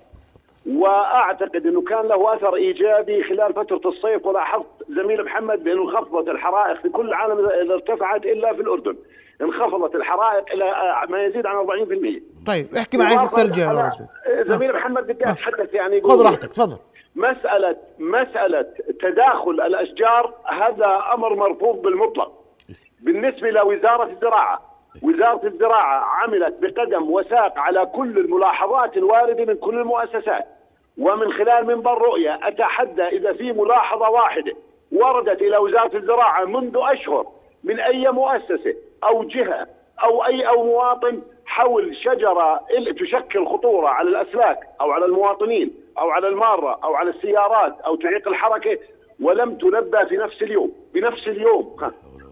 وأعتقد إنه كان له أثر إيجابي خلال فترة الصيف ولاحظت زميل محمد بأنه انخفضت الحرائق في كل العالم ارتفعت إلا في الأردن. انخفضت الحرائق إلى ما يزيد عن 40% طيب احكي معي في الثلج يا زميل محمد بدي أتحدث يعني خذ راحتك تفضل. مسألة مسألة تداخل الأشجار هذا أمر مرفوض بالمطلق. بالنسبة لوزارة الزراعة وزارة الزراعة عملت بقدم وساق على كل الملاحظات الواردة من كل المؤسسات. ومن خلال منبر رؤية أتحدى إذا في ملاحظة واحدة وردت إلى وزارة الزراعة منذ أشهر من أي مؤسسة أو جهة أو أي أو مواطن حول شجرة تشكل خطورة على الأسلاك أو على المواطنين أو على المارة أو على السيارات أو تعيق الحركة ولم تنبى في نفس اليوم. بنفس اليوم.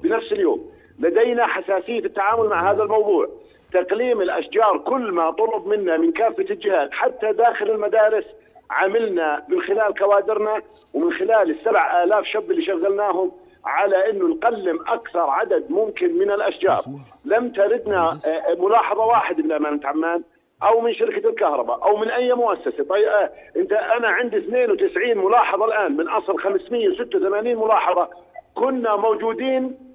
بنفس اليوم. لدينا حساسية في التعامل مع هذا الموضوع. تقليم الأشجار كل ما طلب منا من كافة الجهات حتى داخل المدارس عملنا من خلال كوادرنا ومن خلال السبع آلاف شاب اللي شغلناهم على إنه نقلم أكثر عدد ممكن من الأشجار. لم تردنا آه، ملاحظة واحدة من امانه عمان أو من شركة الكهرباء أو من أي مؤسسة. طيب آه أنت أنا عندي 92 ملاحظة الآن من أصل 586 ملاحظة. كنا موجودين آه،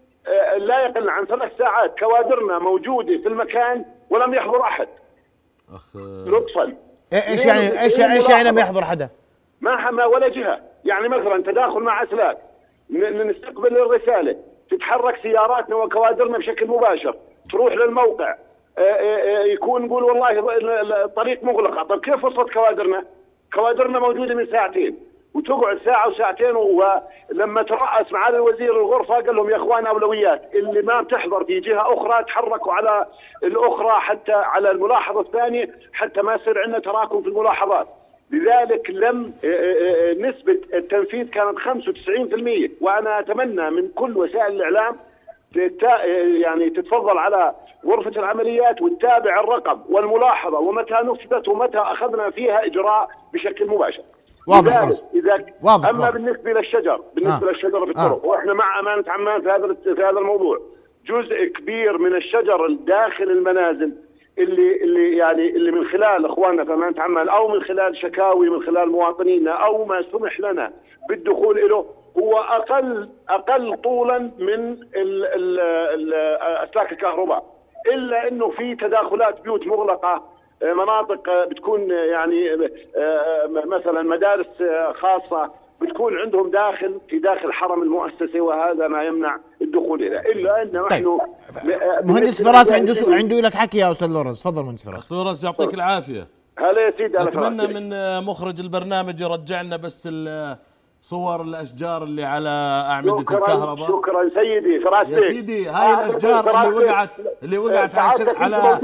لا يقل عن ثلاث ساعات. كوادرنا موجودة في المكان ولم يحضر أحد. أخ لطفا إيش يعني إيش إيش يعني ما يحضر حدا؟ ما ولا جهة. يعني مثلا تداخل مع أسلاك. نستقبل الرسالة. تتحرك سياراتنا وكوادرنا بشكل مباشر. تروح للموقع. آه، آه، آه، يكون نقول والله الطريق مغلقه طيب كيف وصلت كوادرنا؟ كوادرنا موجودة من ساعتين. وتقعد ساعة وساعتين ولما ترأس معالي الوزير الغرفة قال لهم يا إخوان اولويات اللي ما بتحضر في جهة أخرى تحركوا على الأخرى حتى على الملاحظة الثانية حتى ما يصير عندنا تراكم في الملاحظات. لذلك لم نسبة التنفيذ كانت 95% وأنا أتمنى من كل وسائل الإعلام يعني تتفضل على غرفة العمليات وتتابع الرقم والملاحظة ومتى نفذت ومتى أخذنا فيها إجراء بشكل مباشر. واضح إذا واضح أما واضح. بالنسبة للشجر بالنسبة آه. للشجر في الطرق آه. وإحنا مع أمانة عمان في هذا في هذا الموضوع جزء كبير من الشجر داخل المنازل اللي اللي يعني اللي من خلال إخواننا في أمانة عمان أو من خلال شكاوي من خلال مواطنينا أو ما سمح لنا بالدخول له هو أقل أقل طولا من أسلاك الكهرباء إلا إنه في تداخلات بيوت مغلقة مناطق بتكون يعني مثلا مدارس خاصة بتكون عندهم داخل في داخل حرم المؤسسة وهذا ما يمنع الدخول اليها إلا إن طيب. نحن مهندس فراس عنده عنده لك حكي يا أستاذ لورنس. تفضل مهندس فراس. لورنس يعطيك العافية. هلا يا سيدي أتمنى من مخرج البرنامج يرجع لنا بس صور الأشجار اللي على أعمدة شكرا الكهرباء. شكرا. سيدي فراس يا سيدي هاي آه الأشجار اللي وقعت اللي وقعت على على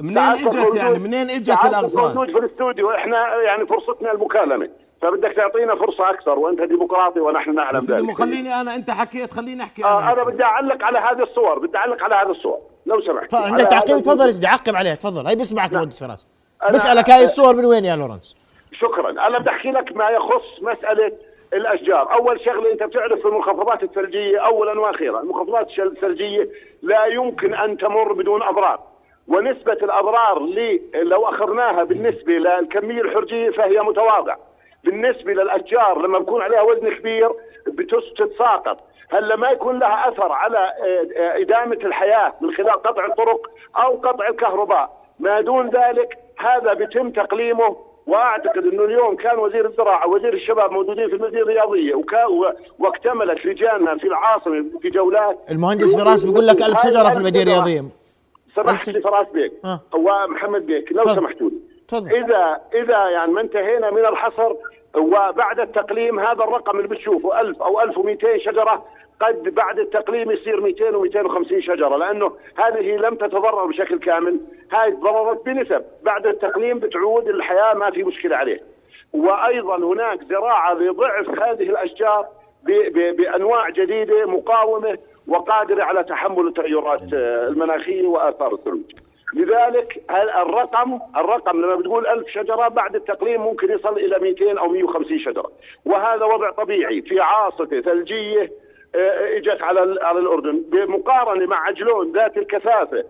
منين إجت يعني؟ منين إجت الاغصان؟ موجود في الاستوديو إحنا يعني فرصتنا المكالمة. فبدك تعطينا فرصة أكثر وأنت ديمقراطي ونحن نعلم ذلك. خليني أنا أنت حكيت خليني أحكي آه أنا, أنا بدي أعلق على هذه الصور بدي أعلق على هذه الصور. لو سمحت. عندك تعقيب تفضل أعقب عليها تفضل هي بسمعك مهندس فراس. بسألك هاي الصور من وين يا لورنس؟ شكرا. أنا بدي أحكي لك ما يخص مسألة الأشجار، أول شغلة أنت بتعرف المنخفضات الثلجية اولا وأخيرا، المنخفضات الثلجية لا يمكن أن تمر بدون أضرار. ونسبة الأضرار اللي لو أخذناها بالنسبة للكمية الحرجية فهي متواضعة. بالنسبة للأشجار لما بكون عليها وزن كبير بتتساقط. هلا ما يكون لها أثر على آه، آه، إدامة الحياة من خلال قطع الطرق أو قطع الكهرباء. ما دون ذلك هذا بيتم تقليمه وأعتقد إنه اليوم كان وزير الزراعة وزير الشباب موجودين في المدينة الرياضية واكتملت لجاننا في العاصمة في جولات. المهندس فراس بيقول لك ألف شجرة في المدينة الرياضية. سمحت لي فراس بيك. آه. ومحمد بيك لو سمحتوا لي. اذا إذا يعني ما انتهينا من الحصر وبعد التقليم هذا الرقم اللي بتشوفه 1000 أو 1200 شجرة قد بعد التقليم يصير 200 و250 شجرة لأنه هذه لم تتضرر بشكل كامل. هاي تضررت بنسب. بعد التقليم بتعود الحياة ما في مشكلة عليه. وأيضا هناك زراعة لضعف هذه الأشجار بأنواع جديدة مقاومة. وقادره على تحمل التغيرات المناخيه وآثار الثلوج. لذلك الرقم الرقم لما بتقول ألف شجرة بعد التقليم ممكن يصل إلى 200 أو 150 شجرة. وهذا وضع طبيعي في عاصفة ثلجية آه، إجت على على الأردن. بمقارنة مع عجلون ذات الكثافة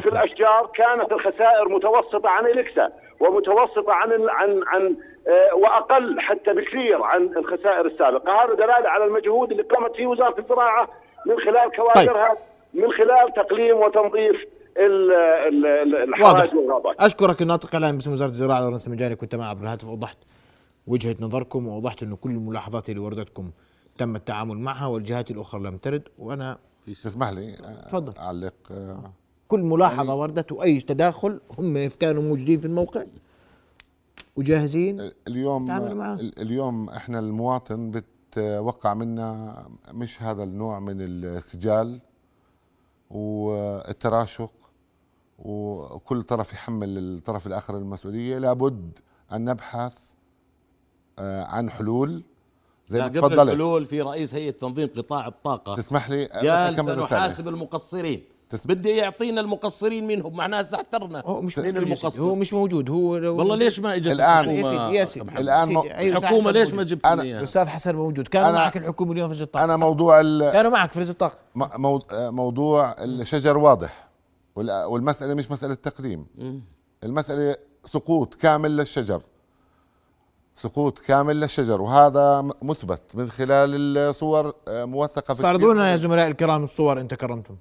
في الأشجار كانت الخسائر متوسطة عن اليكسا ومتوسطة عن عن عن آه، وأقل حتى بكثير عن الخسائر السابقة، هذا دلالة على المجهود اللي قامت فيه وزارة الزراعة من خلال كوادرها طيب. من خلال تقليم وتنظيف الحوادث والغابات. أشكرك الناطق الاعلامي باسم وزارة الزراعة لورنس مجاني كنت معي عبر الهاتف. وضحت وجهة نظركم ووضحت إنه كل الملاحظات اللي وردتكم تم التعامل معها والجهات الأخرى لم ترد. وأنا تسمح لي؟ تفضل. أعلق آه، كل ملاحظة يعني وردت وأي تداخل هم كانوا موجودين في الموقع. وجاهزين؟ اليوم اليوم إحنا المواطن بتوقع منا مش هذا النوع من السجال والتراشق وكل طرف يحمل الطرف الآخر المسؤوليه لابد أن نبحث آه، عن حلول. زي ما قبل الحلول في رئيس هيئة تنظيم قطاع الطاقة. تسمح لي؟ قال سنحاسب المقصرين. تس... بدي يعطينا المقصرين منهم معناها سحترنا هو مش مين المقصر؟ هو مش موجود هو والله ليش ما إجت الان يا سيدي الآن. الحكومة ليش ما جبت أنا الاستاذ حسن موجود كانوا معك الحكومة اليوم في الطاقه أنا موضوع. كانوا معك في الطاقه مو... موضوع الشجر واضح والمسألة مش مسألة تقليم المسألة سقوط كامل للشجر. سقوط كامل للشجر وهذا مثبت من خلال الصور موثقة استعرضوا لنا يا زملاء الكرام الصور انت كرمتم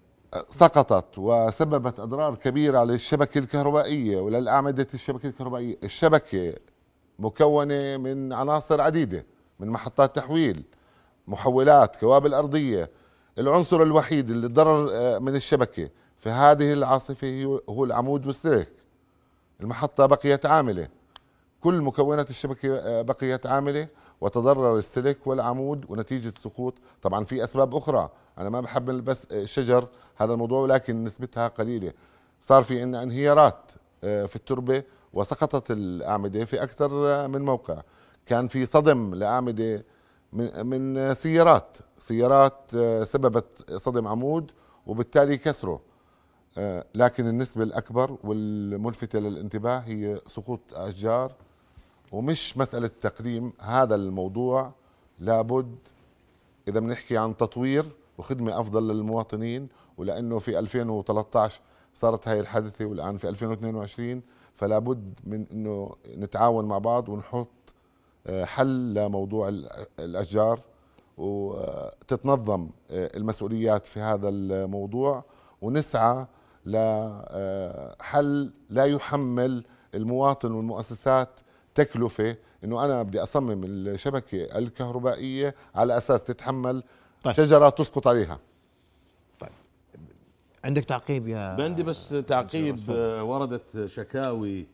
سقطت وسببت أضرار كبيرة للشبكة الكهربائية وللاعمده الشبكة الكهربائية، الشبكة مكونة من عناصر عديدة من محطات تحويل، محولات، كوابل أرضية، العنصر الوحيد اللي ضرر آه، من الشبكة في هذه العاصفة هو العمود والسلك. المحطة بقيت عاملة. كل مكونات الشبكة آه، بقيت عاملة وتضرر السلك والعمود ونتيجة سقوط، طبعا في أسباب أخرى. أنا ما بحب بس شجر. هذا الموضوع ولكن نسبتها قليلة. صار في عندنا انهيارات آه، في التربة وسقطت الأعمدة في أكثر من موقع. كان في صدم لأعمدة من سيارات. سيارات آه، سببت صدم عمود وبالتالي كسره آه، لكن النسبة الأكبر والملفتة للانتباه هي سقوط أشجار ومش مسألة تقديم هذا الموضوع لابد إذا بنحكي عن تطوير وخدمة أفضل للمواطنين ولأنه في 2013 صارت هاي الحادثة والآن في 2022 فلا بد من أنه نتعاون مع بعض ونحط آه، حل لموضوع الأشجار وتتنظم آه، المسؤوليات في هذا الموضوع ونسعى لحل آه، لا يحمل المواطن والمؤسسات تكلفة إنه أنا بدي أصمم الشبكة الكهربائية على أساس تتحمل طيب. شجرة تسقط عليها. طيب. عندك تعقيب يا بندي بس تعقيب آه، وردت شكاوي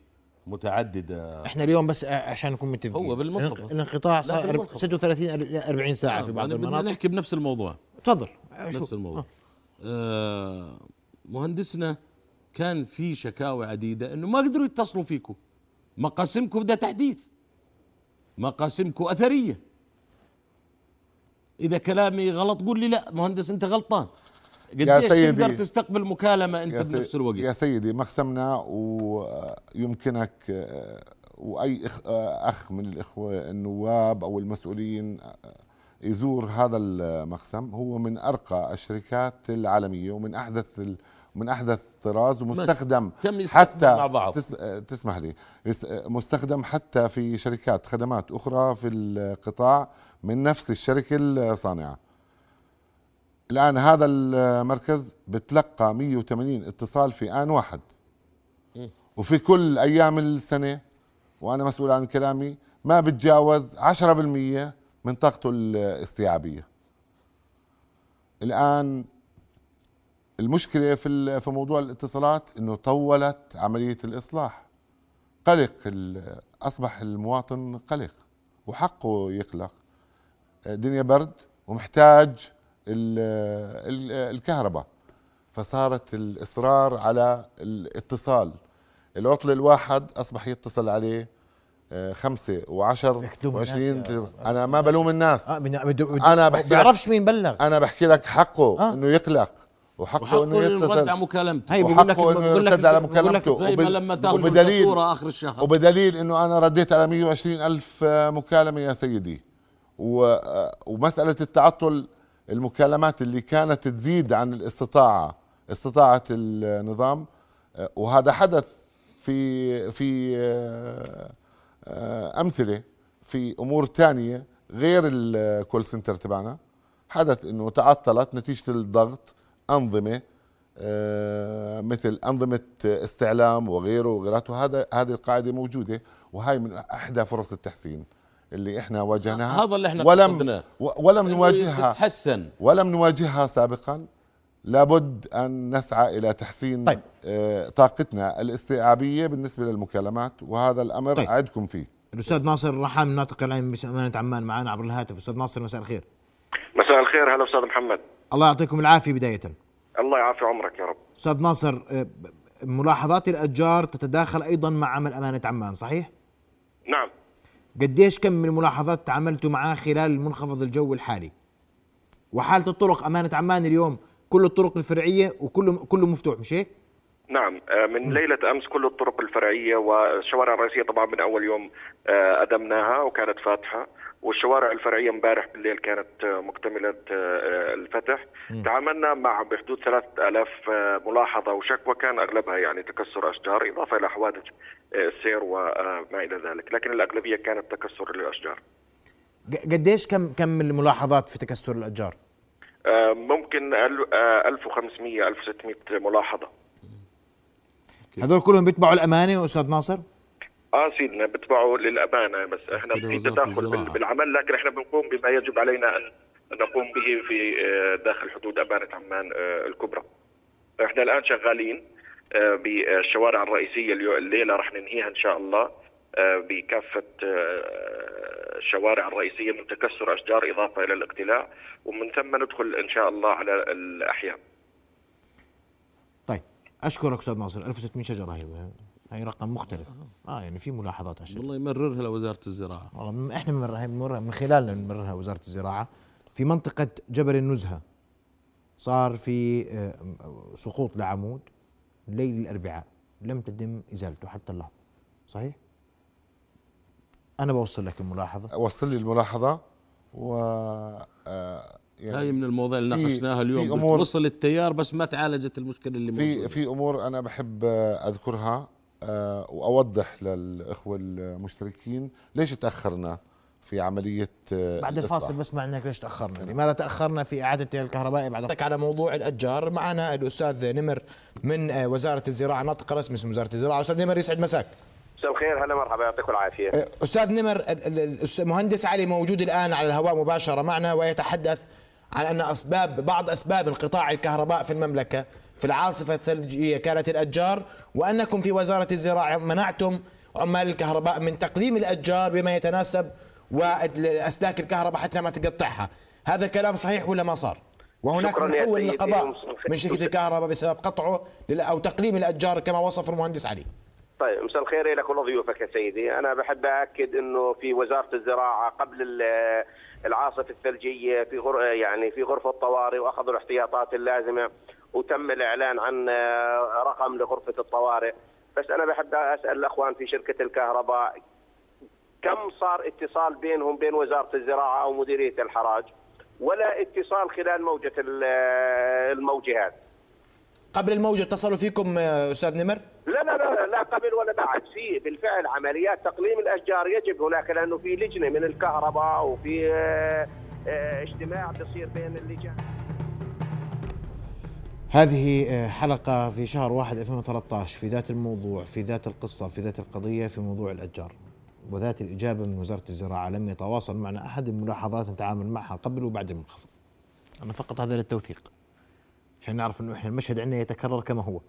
متعددة. إحنا اليوم بس عشان نكون متفقين. هو بالمنطقة. الانقطاع صار 36 40 ساعة في بعض المناطق بدنا نحكي بنفس الموضوع. تفضل. نفس الموضوع. آه. مهندسنا كان في شكاوي عديدة إنه ما قدروا يتصلوا فيكم مقاسمكم بدها تحديث. مقاسمكم أثرية. إذا كلامي غلط قول لي لا مهندس أنت غلطان. يا سيدي. تقدر تستقبل مكالمة أنت بنفس الوقت؟ يا سيدي مخسمنا ويمكنك وأي آه، أخ من الإخوة النواب أو المسؤولين يزور هذا المخزن هو من أرقى الشركات العالمية ومن أحدث من أحدث طراز ومستخدم حتى مع بعض. تسمح لي. مستخدم حتى في شركات خدمات أخرى في القطاع من نفس الشركة الصانعة. الآن هذا المركز بتلقى 180 اتصال في آن واحد. وفي كل أيام السنة وأنا مسؤول عن كلامي ما بتجاوز 10% من طاقته الاستيعابية. الآن المشكلة في في موضوع الاتصالات إنه طولت عملية الإصلاح. قلق أصبح المواطن قلق وحقه يقلق. دنيا برد ومحتاج الكهرباء. فصارت الإصرار على الاتصال. العطل الواحد أصبح يتصل عليه آه، خمسة وعشر وعشرين أنا ما بلوم الناس. آه أنا بحكي بيعرفش مين بلغ. أنا بحكي لك حقه آه. إنه يقلق. وحقه إنه يتصل على مكالمته. هي وحقه إنه يرتد على مكالمته. زي ما لما تاخذ وبدليل آخر الشهر. وبدليل إنه أنا رديت على 120 ألف مكالمة يا سيدي. و... ومسألة التعطل المكالمات اللي كانت تزيد عن الاستطاعة استطاعة النظام وهذا حدث في في أمثلة في أمور ثانية غير الكول سنتر تبعنا. حدث إنه تعطلت نتيجة الضغط أنظمة آه، مثل أنظمة استعلام وغيره وغيراته هذا هذه القاعدة موجودة وهي من أحدى فرص التحسين اللي إحنا واجهناها. هذا اللي إحنا ولم ولم نواجهها تتحسن ولم نواجهها سابقا. لابد أن نسعى إلى تحسين طيب. آه، طاقتنا الاستيعابية بالنسبة للمكالمات. وهذا الأمر طيب. أعدكم فيه. الأستاذ ناصر رحام الناطق العام بامانه عمان معنا عبر الهاتف. أستاذ ناصر مساء الخير. مساء الخير هلا أستاذ محمد. الله يعطيكم العافية بداية. الله يعافي عمرك يا رب. أستاذ ناصر آه، ملاحظات الاتجار تتداخل أيضا مع عمل أمانة عمان صحيح؟ نعم. قديش كم من الملاحظات تعاملتوا معاه خلال منخفض الجو الحالي؟ وحالة الطرق أمانة عمان اليوم كل الطرق الفرعية وكله كله مفتوح مش هيك؟ نعم. آه، من ليلة أمس كل الطرق الفرعية والشوارع الرئيسية طبعا من أول يوم آه، أدمناها وكانت فاتحة. والشوارع الفرعية امبارح بالليل كانت مكتملة آه، الفتح م. تعاملنا مع بحدود 3000 آه، ملاحظة وشكوى كان أغلبها يعني تكسر أشجار إضافة إلى حوادث آه، السير وما إلى ذلك لكن الأغلبية كانت تكسر للأشجار قديش كم كم الملاحظات في تكسر الأشجار؟ ممكن 1500 1600 ملاحظة هذول كلهم بيتبعوا الامانه أستاذ ناصر؟ آه سيدنا بيتبعوا للأمانة بس إحنا في تداخل بالعمل لكن إحنا بنقوم بما يجب علينا أن نقوم به في داخل حدود أمانة عمان الكبرى. إحنا الآن شغالين آه، بالشوارع الرئيسية الليلة راح ننهيها إن شاء الله آه، بكافة آه، الشوارع الرئيسية من تكسر أشجار إضافة إلى الاقتلاع ومن ثم ندخل إن شاء الله على الأحياء. طيب أشكرك أستاذ ناصر 1600 شجرة هي هي رقم مختلف. آه يعني في ملاحظات على الشجره والله يمررها لوزارة الزراعة. والله إحنا بنمررها من خلالنا بنمررها وزارة الزراعة. في منطقة جبل النزهة. صار في سقوط لعمود ليل الأربعاء. لم تتم إزالته حتى اللحظة. صحيح؟ أنا بوصل لك الملاحظة. وصل لي الملاحظة و آه، يعني هاي من المواضيع اللي ناقشناها اليوم. في أمور وصل التيار بس ما تعالجت المشكلة اللي في موجودة. في أمور أنا بحب أذكرها. آه، وأوضح للإخوة المشتركين ليش تأخرنا في عملية آه، بعد الفاصل بس معناك ليش تأخرنا؟ لماذا تأخرنا في إعادة الكهرباء بعد على موضوع الأتجار. معنا الأستاذ نمر من آه، وزارة الزراعة ناطق رسمي اسم وزارة الزراعة. أستاذ نمر يسعد مساك. مساء الخير هلا مرحبا يعطيكم العافية. آه، أستاذ نمر المهندس علي موجود الآن على الهواء مباشرة معنا ويتحدث عن أن أسباب بعض أسباب انقطاع الكهرباء في المملكة. في العاصفة الثلجية كانت الأتجار وأنكم في وزارة الزراعة منعتم عمال الكهرباء من تقديم الأتجار بما يتناسب وأسلاك الكهرباء حتى ما تقطعها. هذا كلام صحيح ولا ما صار؟ وهناك محول للقضاء من شركة الكهرباء بسبب قطعه أو تقليم الأتجار كما وصف المهندس علي. طيب مساء الخير. لك ولضيوفك يا سيدي. أنا بحب اكد إنه في وزارة الزراعة قبل العاصفة الثلجية في غر... يعني في غرفة طوارئ وأخذوا الاحتياطات اللازمة وتم الإعلان عن رقم لغرفة الطوارئ. بس أنا بحب أسأل الأخوان في شركة الكهرباء كم صار اتصال بينهم بين وزارة الزراعة أو مديرية الحراج؟ ولا اتصال خلال موجة الموجة هذه. قبل الموجة اتصلوا فيكم أستاذ نمر؟ لا لا لا لا قبل ولا بعد. في بالفعل عمليات تقليم الأشجار يجب هناك لأنه في لجنة من الكهرباء وفي آه، آه، اجتماع بيصير بين اللجان. هذه آه، حلقة في شهر واحد 2013 في ذات الموضوع في ذات القصة في ذات القضية في موضوع الأتجار وذات الإجابة من وزارة الزراعة لم يتواصل معنا أحد الملاحظات نتعامل معها قبل وبعد المنخفض. أنا فقط هذا للتوثيق. عشان نعرف أنه إحنا المشهد عندنا يتكرر كما هو.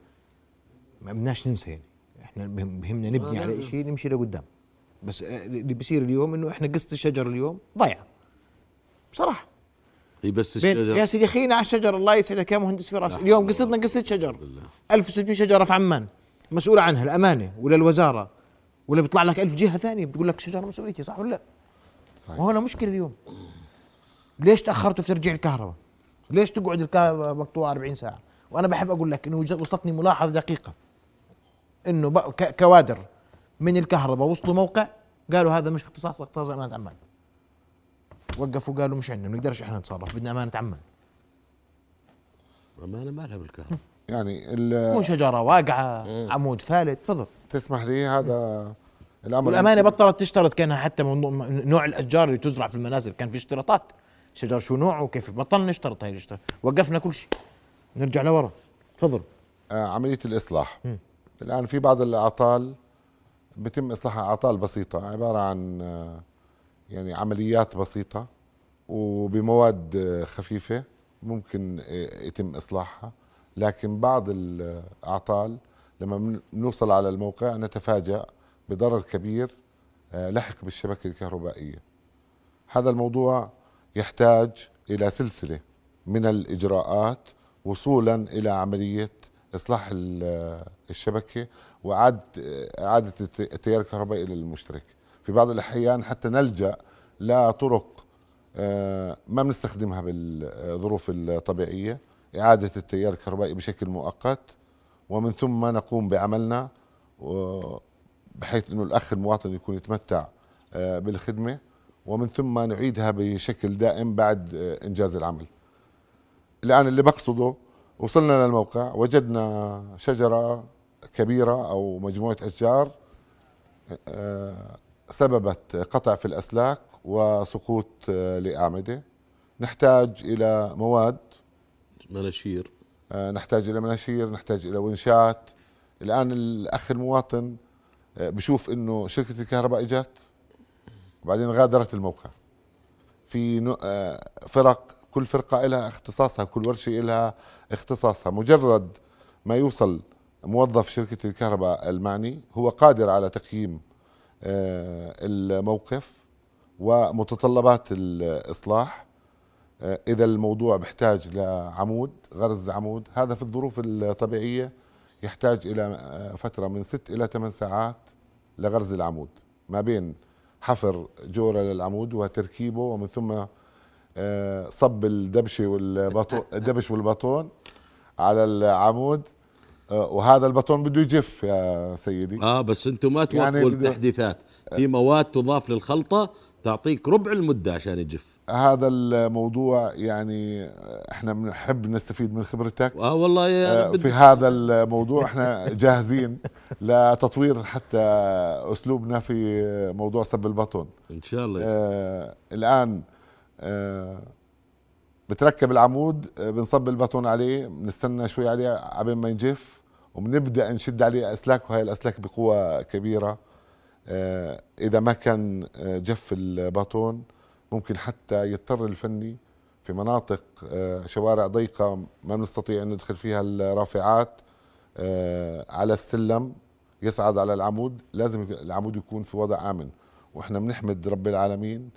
ما بدناش ننسى يعني. إحنا بهمنا نبني على آه، شيء نمشي لقدام بس آه، اللي بيصير اليوم إنه إحنا قصة الشجر اليوم ضايعة. بصراحة. هي بس الشجر. يا سيدي خلينا على الشجر. الله يسعدك يا مهندس فراس. اليوم قصتنا قصة شجر. 1600 شجرة في عمان. مسؤول عنها الأمانة ولا الوزارة؟ ولا بيطلع لك ألف جهة ثانية بتقول لك شجرة مسؤوليتي صح ولا لا؟ صحيح. وهنا مشكلة اليوم. ليش تاخرتوا في ترجيع الكهرباء؟ ليش تقعد الكهرباء مقطوعه 40 ساعة؟ وأنا بحب أقول لك إنه وصلتني ملاحظة دقيقة. إنه كوادر من الكهرباء وصلوا موقع قالوا هذا مش اختصاص اختصاص أمانة عمان. وقفوا قالوا مش عندنا ما نقدرش إحنا نتصرف بدنا أمانة عمان أمانة ما لها بالكهرباء. يعني تكون شجرة واقعة عمود فالت تفضل. تسمح لي هذا الأمر والأمانة بطلت تشترط كانها حتى نوع الأشجار اللي تزرع في المنازل كان في اشتراطات. شجر شو نوعه وكيف؟ بطلنا نشترط هاي الاشتراط. وقفنا كل شيء. نرجع لورا. تفضل. آه عملية الإصلاح. م. الآن في بعض الأعطال بتم إصلاحها أعطال بسيطة عبارة عن آه يعني عمليات بسيطة وبمواد آه خفيفة ممكن آه، يتم إصلاحها. لكن بعض الأعطال لما بنوصل على الموقع نتفاجأ بضرر كبير آه، لحق بالشبكة الكهربائية. هذا الموضوع يحتاج إلى سلسلة من الإجراءات وصولا إلى عملية إصلاح الشبكة وإعادة إعادة التيار الكهربائي إلى المشترك في بعض الأحيان حتى نلجأ لطرق آه، ما بنستخدمها بالظروف الطبيعية إعادة التيار الكهربائي بشكل مؤقت ومن ثم نقوم بعملنا بحيث إنه الأخ المواطن يكون يتمتع آه، بالخدمة ومن ثم نعيدها بشكل دائم بعد آه، إنجاز العمل. الآن اللي بقصده وصلنا للموقع وجدنا شجرة كبيرة أو مجموعة أشجار آه، سببت قطع في الأسلاك وسقوط لأعمدة. نحتاج إلى مواد. مناشير. آه، نحتاج إلى مناشير نحتاج إلى ونشات الآن الأخ المواطن آه، بشوف إنه شركة الكهرباء إجت. وبعدين غادرت الموقع. في آه، فرق كل فرقة لها اختصاصها كل ورشة لها اختصاصها. مجرد ما يوصل موظف شركة الكهرباء المعني هو قادر على تقييم الموقف ومتطلبات الإصلاح. إذا الموضوع بحتاج لعمود غرز عمود هذا في الظروف الطبيعية يحتاج إلى آه، فترة من ست إلى ثمان ساعات لغرز العمود. ما بين حفر جورة للعمود وتركيبه ومن ثم آه، صب الدبشة والباطون الدبش والباطون على العمود. آه، وهذا الباطون بده يجف يا سيدي. آه بس أنتم ما توقفوا يعني التحديثات. في مواد تضاف للخلطة تعطيك ربع المدة عشان يجف. هذا الموضوع يعني إحنا بنحب نستفيد من خبرتك. آه والله يا آه، في هذا الموضوع إحنا جاهزين لتطوير حتى أسلوبنا في موضوع سب البطن إن شاء الله. آه الآن آه بتركب العمود آه، بنصب البطن عليه بنستنى شوي عليه عبين ما ينجف. وبنبدأ نشد عليه أسلاك وهي الأسلاك بقوة كبيرة. آه، إذا ما كان آه، جف الباطون ممكن حتى يضطر الفني في مناطق آه، شوارع ضيقة ما بنستطيع أن ندخل فيها الرافعات على السلم يصعد على العمود. لازم العمود يكون في وضع آمن. وإحنا بنحمد رب العالمين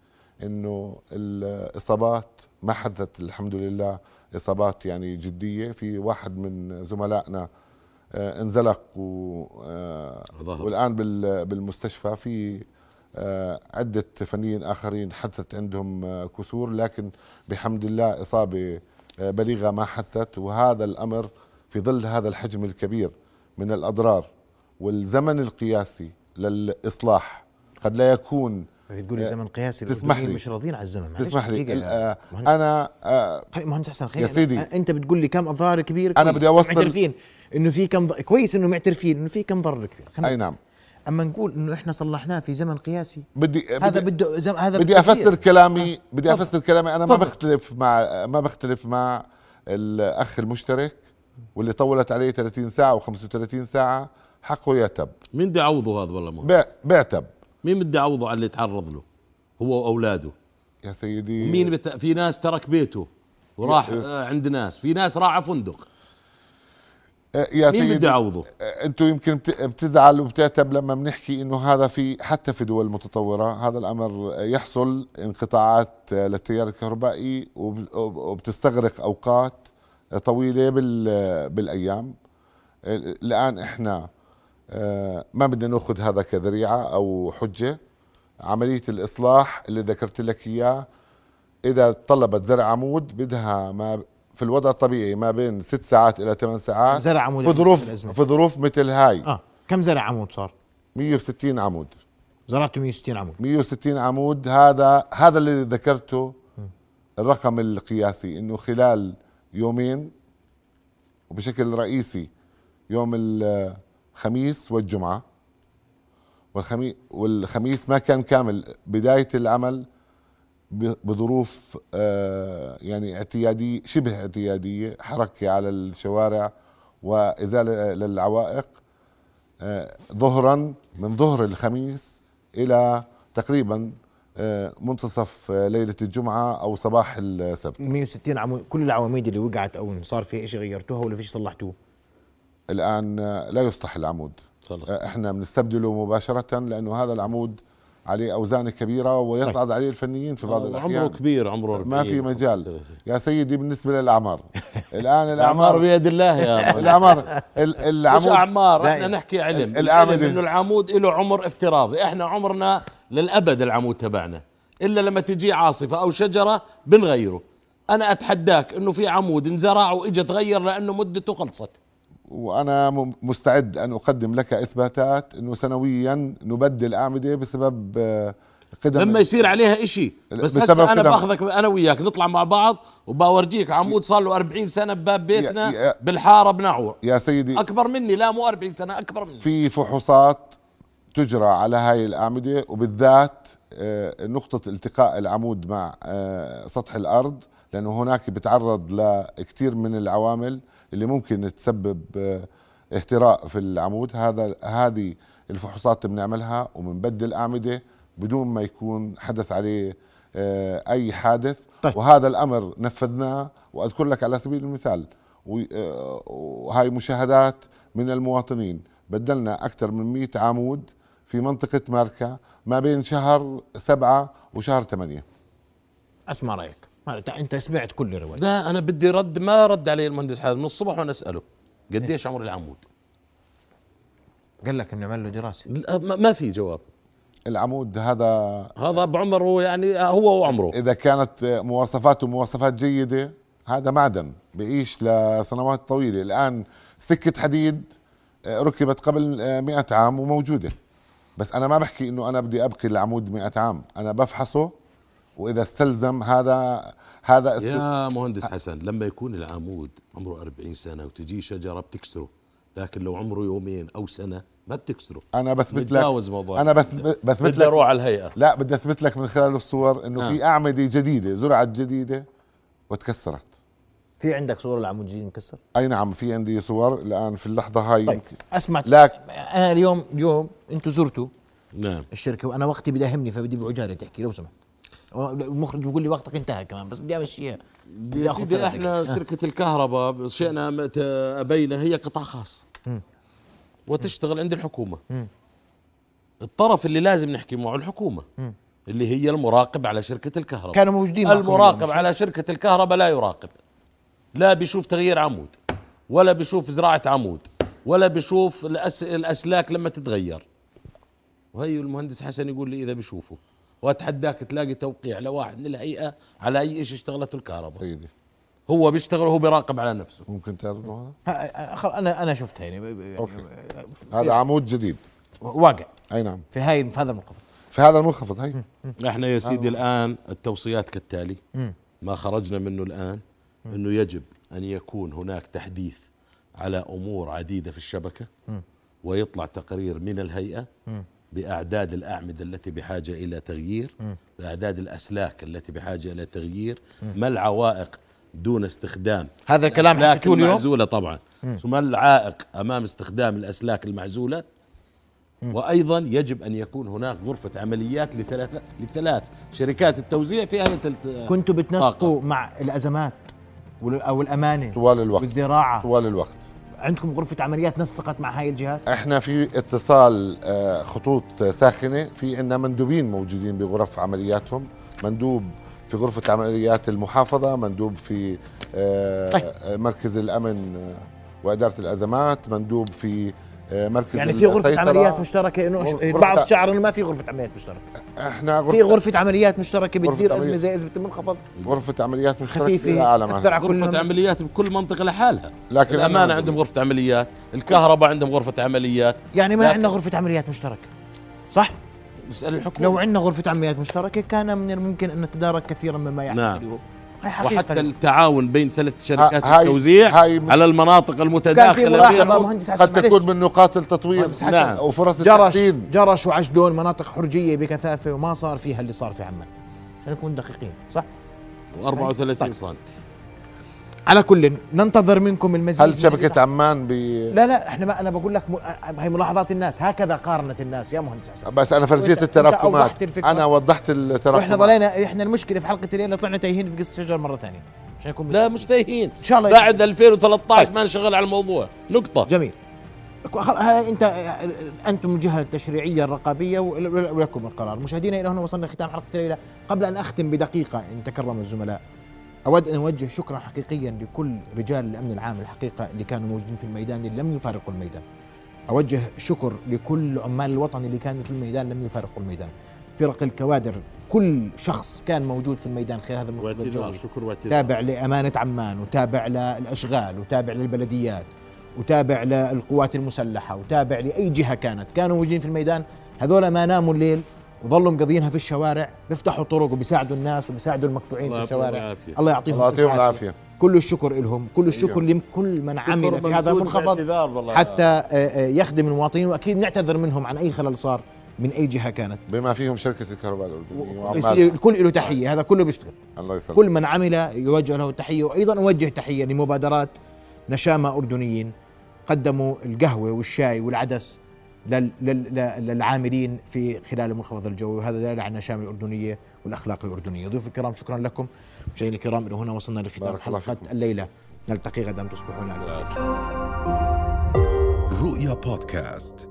إنه الإصابات ما حدثت الحمد لله إصابات يعني جدية. في واحد من زملائنا انزلق و آه، والآن بالمستشفى في آه، عدة فنيين آخرين حدثت عندهم كسور لكن بحمد الله إصابة بليغة ما حدثت. وهذا الأمر في ظل هذا الحجم الكبير من الأضرار والزمن القياسي للإصلاح. قد لا يكون تقول لي زمن قياسي تسمح لي. مش راضيين على الزمن. تسمح لي. آه أنا آه مهندس حسن خير يا سيدي. أنت بتقول لي كم أضرار كبير أنا بدي أوصل إنه في كم كويس إنه معترفين إنه في كم ضرر كبير. أي نعم. أما نقول إنه إحنا صلحناه في زمن قياسي. بدي هذا بده زم... هذا بدي أفسر كلامي بدي أفسر كلامي. أنا ما بختلف مع ما بختلف مع الأخ المشترك واللي طولت عليه 30 ساعة و35 ساعة. حقه يعتب. مين بده يعوضه هذا والله بيعتب. مين بده يعوضه على اللي تعرض له؟ هو واولاده يا سيدي. مين بت... في ناس ترك بيته وراح آه عند ناس. في ناس راح فندق. آه، يا مين سيدي بده يعوضه؟ آه، أنتم يمكن بتزعل وبتعتب لما بنحكي إنه هذا في حتى في دول متطورة. هذا الأمر يحصل انقطاعات للتيار الكهربائي وبتستغرق أوقات طويلة بالأيام. الآن إحنا آه، ما بدنا نأخذ هذا كذريعة أو حجة. عملية الإصلاح اللي ذكرت لك إياه إذا طلبت زرع عمود بدها ما في الوضع الطبيعي ما بين ست ساعات إلى ثمان ساعات زرع عمود في ظروف في ظروف مثل هاي. آه. كم زرع عمود صار؟ 160 عمود. زرعته 160 عمود. 160 عمود. هذا هذا اللي ذكرته الرقم القياسي إنه خلال يومين وبشكل رئيسي يوم الخميس والجمعة. والخميس والخميس ما كان كامل. بداية العمل بظروف آه، يعني اعتيادية شبه اعتيادية حركة على الشوارع وإزالة للعوائق آه، ظهرا من ظهر الخميس إلى تقريبا آه، منتصف ليلة الجمعة أو صباح السبت 160 عمود كل العواميد اللي وقعت أو صار فيها شيء غيرتوها ولا فيش صلحتوه؟ الآن لا يصلح العمود خلص. إحنا بنستبدله مباشرة لأنه هذا العمود عليه اوزان كبيرة ويصعد طيب. عليه الفنيين في بعض آه، الأحيان. عمره كبير عمره ما في مجال. يا سيدي بالنسبة للأعمار. الآن الاعمار بيد الله يا الاعمار العمود مش أعمار إحنا نحكي علم. العلم إنه العمود له عمر افتراضي. إحنا عمرنا للأبد العمود تبعنا. إلا لما تجي عاصفة أو شجرة بنغيره. أنا أتحداك إنه في عمود انزرع واجى تغير لأنه مدته خلصت. وأنا مستعد أن أقدم لك إثباتات إنه سنويا نبدل أعمدة بسبب آه، قدم لما يصير عليها إشي. بس هسه أنا بأخذك أنا وياك نطلع مع بعض وبورجيك عمود صار له 40 سنة بباب بيتنا يا يا بالحارة بنعور. يا سيدي أكبر مني لا مو 40 سنة أكبر مني. في فحوصات تجرى على هاي الأعمدة وبالذات آه، نقطة التقاء العمود مع آه، سطح الأرض لأنه هناك بتعرض لكثير من العوامل. اللي ممكن تسبب اهتراء في العمود. هذا هذه الفحوصات بنعملها وبنبدل أعمدة بدون ما يكون حدث عليه أي حادث. طيب. وهذا الأمر نفذناه وأذكر لك على سبيل المثال وهاي مشاهدات من المواطنين. بدلنا أكثر من 100 عمود في منطقة ماركا ما بين شهر سبعة وشهر ثمانية. أسمع رأيك. أنت سمعت كل الرواية لا أنا بدي رد ما رد علي المهندس حازم. من الصبح وأنا أسأله قديش عمر العمود؟ قال لك بنعمل له دراسة. ما في جواب. العمود هذا هذا بعمره يعني هو وعمره. إذا كانت مواصفاته مواصفات جيدة هذا معدن بيعيش لسنوات طويلة. الآن سكة حديد آه، ركبت قبل آه، مئة عام وموجودة. بس أنا ما بحكي إنه أنا بدي أبقي العمود مئة عام. أنا بفحصه وإذا استلزم هذا هذا يا مهندس حسن لما يكون العمود عمره 40 سنة وتجي شجرة بتكسره لكن لو عمره يومين أو سنة ما بتكسره. أنا بثبت لك موضوع أنا بثبت لك أروح على الهيئة. لا بدي أثبت لك من خلال الصور إنه آه. في أعمدة جديدة زرعت جديدة وتكسرت. في عندك صور العمود جديد مكسر؟ أي نعم في عندي صور الآن في اللحظة هاي. طيب اسمع لك أنا اليوم اليوم أنتم زرتوا نعم. الشركة وأنا وقتي بدي اهمني فبدي بعجالة تحكي لو سمحت. المخرج بيقول لي وقتك انتهى كمان بس بدي امشيها بدي أخذ إحنا آه. شركة الكهرباء شئنا أبينا هي قطاع خاص. م. وتشتغل عند الحكومة. م. الطرف اللي لازم نحكي معه الحكومة م. اللي هي المراقب على شركة الكهرباء. كانوا موجودين المراقب على شركة الكهرباء لا يراقب. لا بيشوف تغيير عمود ولا بيشوف زراعة عمود ولا بيشوف الأس... الأسلاك لما تتغير. وهي المهندس حسن يقول لي إذا بيشوفه وأتحداك تلاقي توقيع لواحد من الهيئة على أي شيء اشتغلته الكهرباء. سيدي. هو بيشتغل وهو بيراقب على نفسه. ممكن تعرضه هذا؟ أنا أنا شفتها يعني. أوكي. هذا عمود جديد. واقع. أي نعم. في هاي في هذا المنخفض. في هذا المنخفض هي إحنا يا سيدي الآن التوصيات كالتالي. ما خرجنا منه الآن إنه يجب أن يكون هناك تحديث على أمور عديدة في الشبكة ويطلع تقرير من الهيئة بأعداد الأعمدة التي بحاجة إلى تغيير بأعداد الأسلاك التي بحاجة إلى تغيير. ما العوائق دون استخدام؟ هذا الكلام حكيته اليوم المعزولة طبعا. ما العائق أمام استخدام الأسلاك المعزولة؟ وأيضا يجب أن يكون هناك غرفة عمليات لثلاث لثلاث شركات التوزيع في هيئه كنتوا بتنسقوا مع الأزمات أو الأمانة طوال الوقت. والزراعة. طوال الوقت. عندكم غرفة عمليات نسقت مع هاي الجهات إحنا في اتصال آه، خطوط ساخنة في عندنا مندوبين موجودين بغرف عملياتهم مندوب في غرفة عمليات المحافظة مندوب في آه، طيب. مركز الأمن وإدارة الأزمات مندوب في آه، مركز يعني في غرفة عمليات مشتركة إنه البعض شعر انه ما في غرفة عمليات مشتركة. إحنا غرفة في غرفه عمليات مشتركة بتدير أزمة زي أزمة المنخفض غرفة عمليات مشتركة خفيفة غرفة عمليات بكل منطقة لحالها. لكن الأمانة عندهم غرفة عمليات الكهرباء عندهم غرفة عمليات. يعني ما عندنا غرفة عمليات مشتركة. صح؟ نسال الحكومة. لو عندنا غرفة عمليات مشتركة كان من الممكن أن نتدارك كثيرا مما يحدث. نعم. وحتى التعاون بين ثلاث شركات هاي التوزيع هاي على المناطق المتداخلة قد تكون من نقاط التطوير. نعم. وفرص التحسين. جرش وعجلون مناطق حرجية بكثافة وما صار فيها اللي صار في عمان. عشان نكون دقيقين صح؟ و34 طيب. سم على كل ننتظر منكم المزيد هل شبكة عمان ب لا لا إحنا ما أنا بقول لك م... هي ملاحظات الناس هكذا قارنت الناس يا مهندس حسن بس أنا فرجيت التراكمات. أنا وضحت التراكمات. وإحنا ضلينا إحنا المشكلة في حلقة الليلة طلعنا تايهين في قصة الشجر مرة ثانية. عشان يكون لا مش تايهين. إن شاء الله بعد 2013 طيب. ما نشغل على الموضوع. نقطة. جميل. أنت أنتم الجهة التشريعية الرقابية ولكم القرار. مشاهدينا إلى هنا وصلنا ختام حلقة الليلة. قبل أن أختم بدقيقة إن تكرم الزملاء. أود أن أوجه شكرا حقيقيا لكل رجال الأمن العام الحقيقة اللي كانوا موجودين في الميدان اللي لم يفارقوا الميدان. أوجه شكر لكل عمال الوطن اللي كانوا في الميدان لم يفارقوا الميدان. فرق الكوادر كل شخص كان موجود في الميدان خلال هذا المنخفض الجوي. تابع لأمانة عمان وتابع للأشغال وتابع للبلديات وتابع للقوات المسلحة وتابع لأي جهة كانت. كانوا موجودين في الميدان هذول ما ناموا الليل وظلوا مقضينها في الشوارع بيفتحوا طرق وبيساعدوا الناس وبيساعدوا المقطوعين في الشوارع. الله يعطيهم الله يعطيهم العافية. كل الشكر لهم كل الشكر لكل من عمل في هذا المنخفض حتى آه، آه، يخدم المواطنين وأكيد نعتذر منهم عن أي خلل صار من أي جهة كانت. بما فيهم شركة الكهرباء الأردنية الكل له تحية هذا كله بيشتغل. الله يسلمك. كل من عمل يوجه له تحية وأيضا أوجه تحية لمبادرات نشامة أردنيين قدموا القهوة والشاي والعدس للعاملين في خلال المنخفض الجوي وهذا دليل على النشامة الأردنية والأخلاق الأردنية. ضيوف الكرام شكرا لكم. مشاهدينا الكرام إلى هنا وصلنا لختام حلقة الليلة. نلتقي غدا تصبحون على رؤيا بودكاست.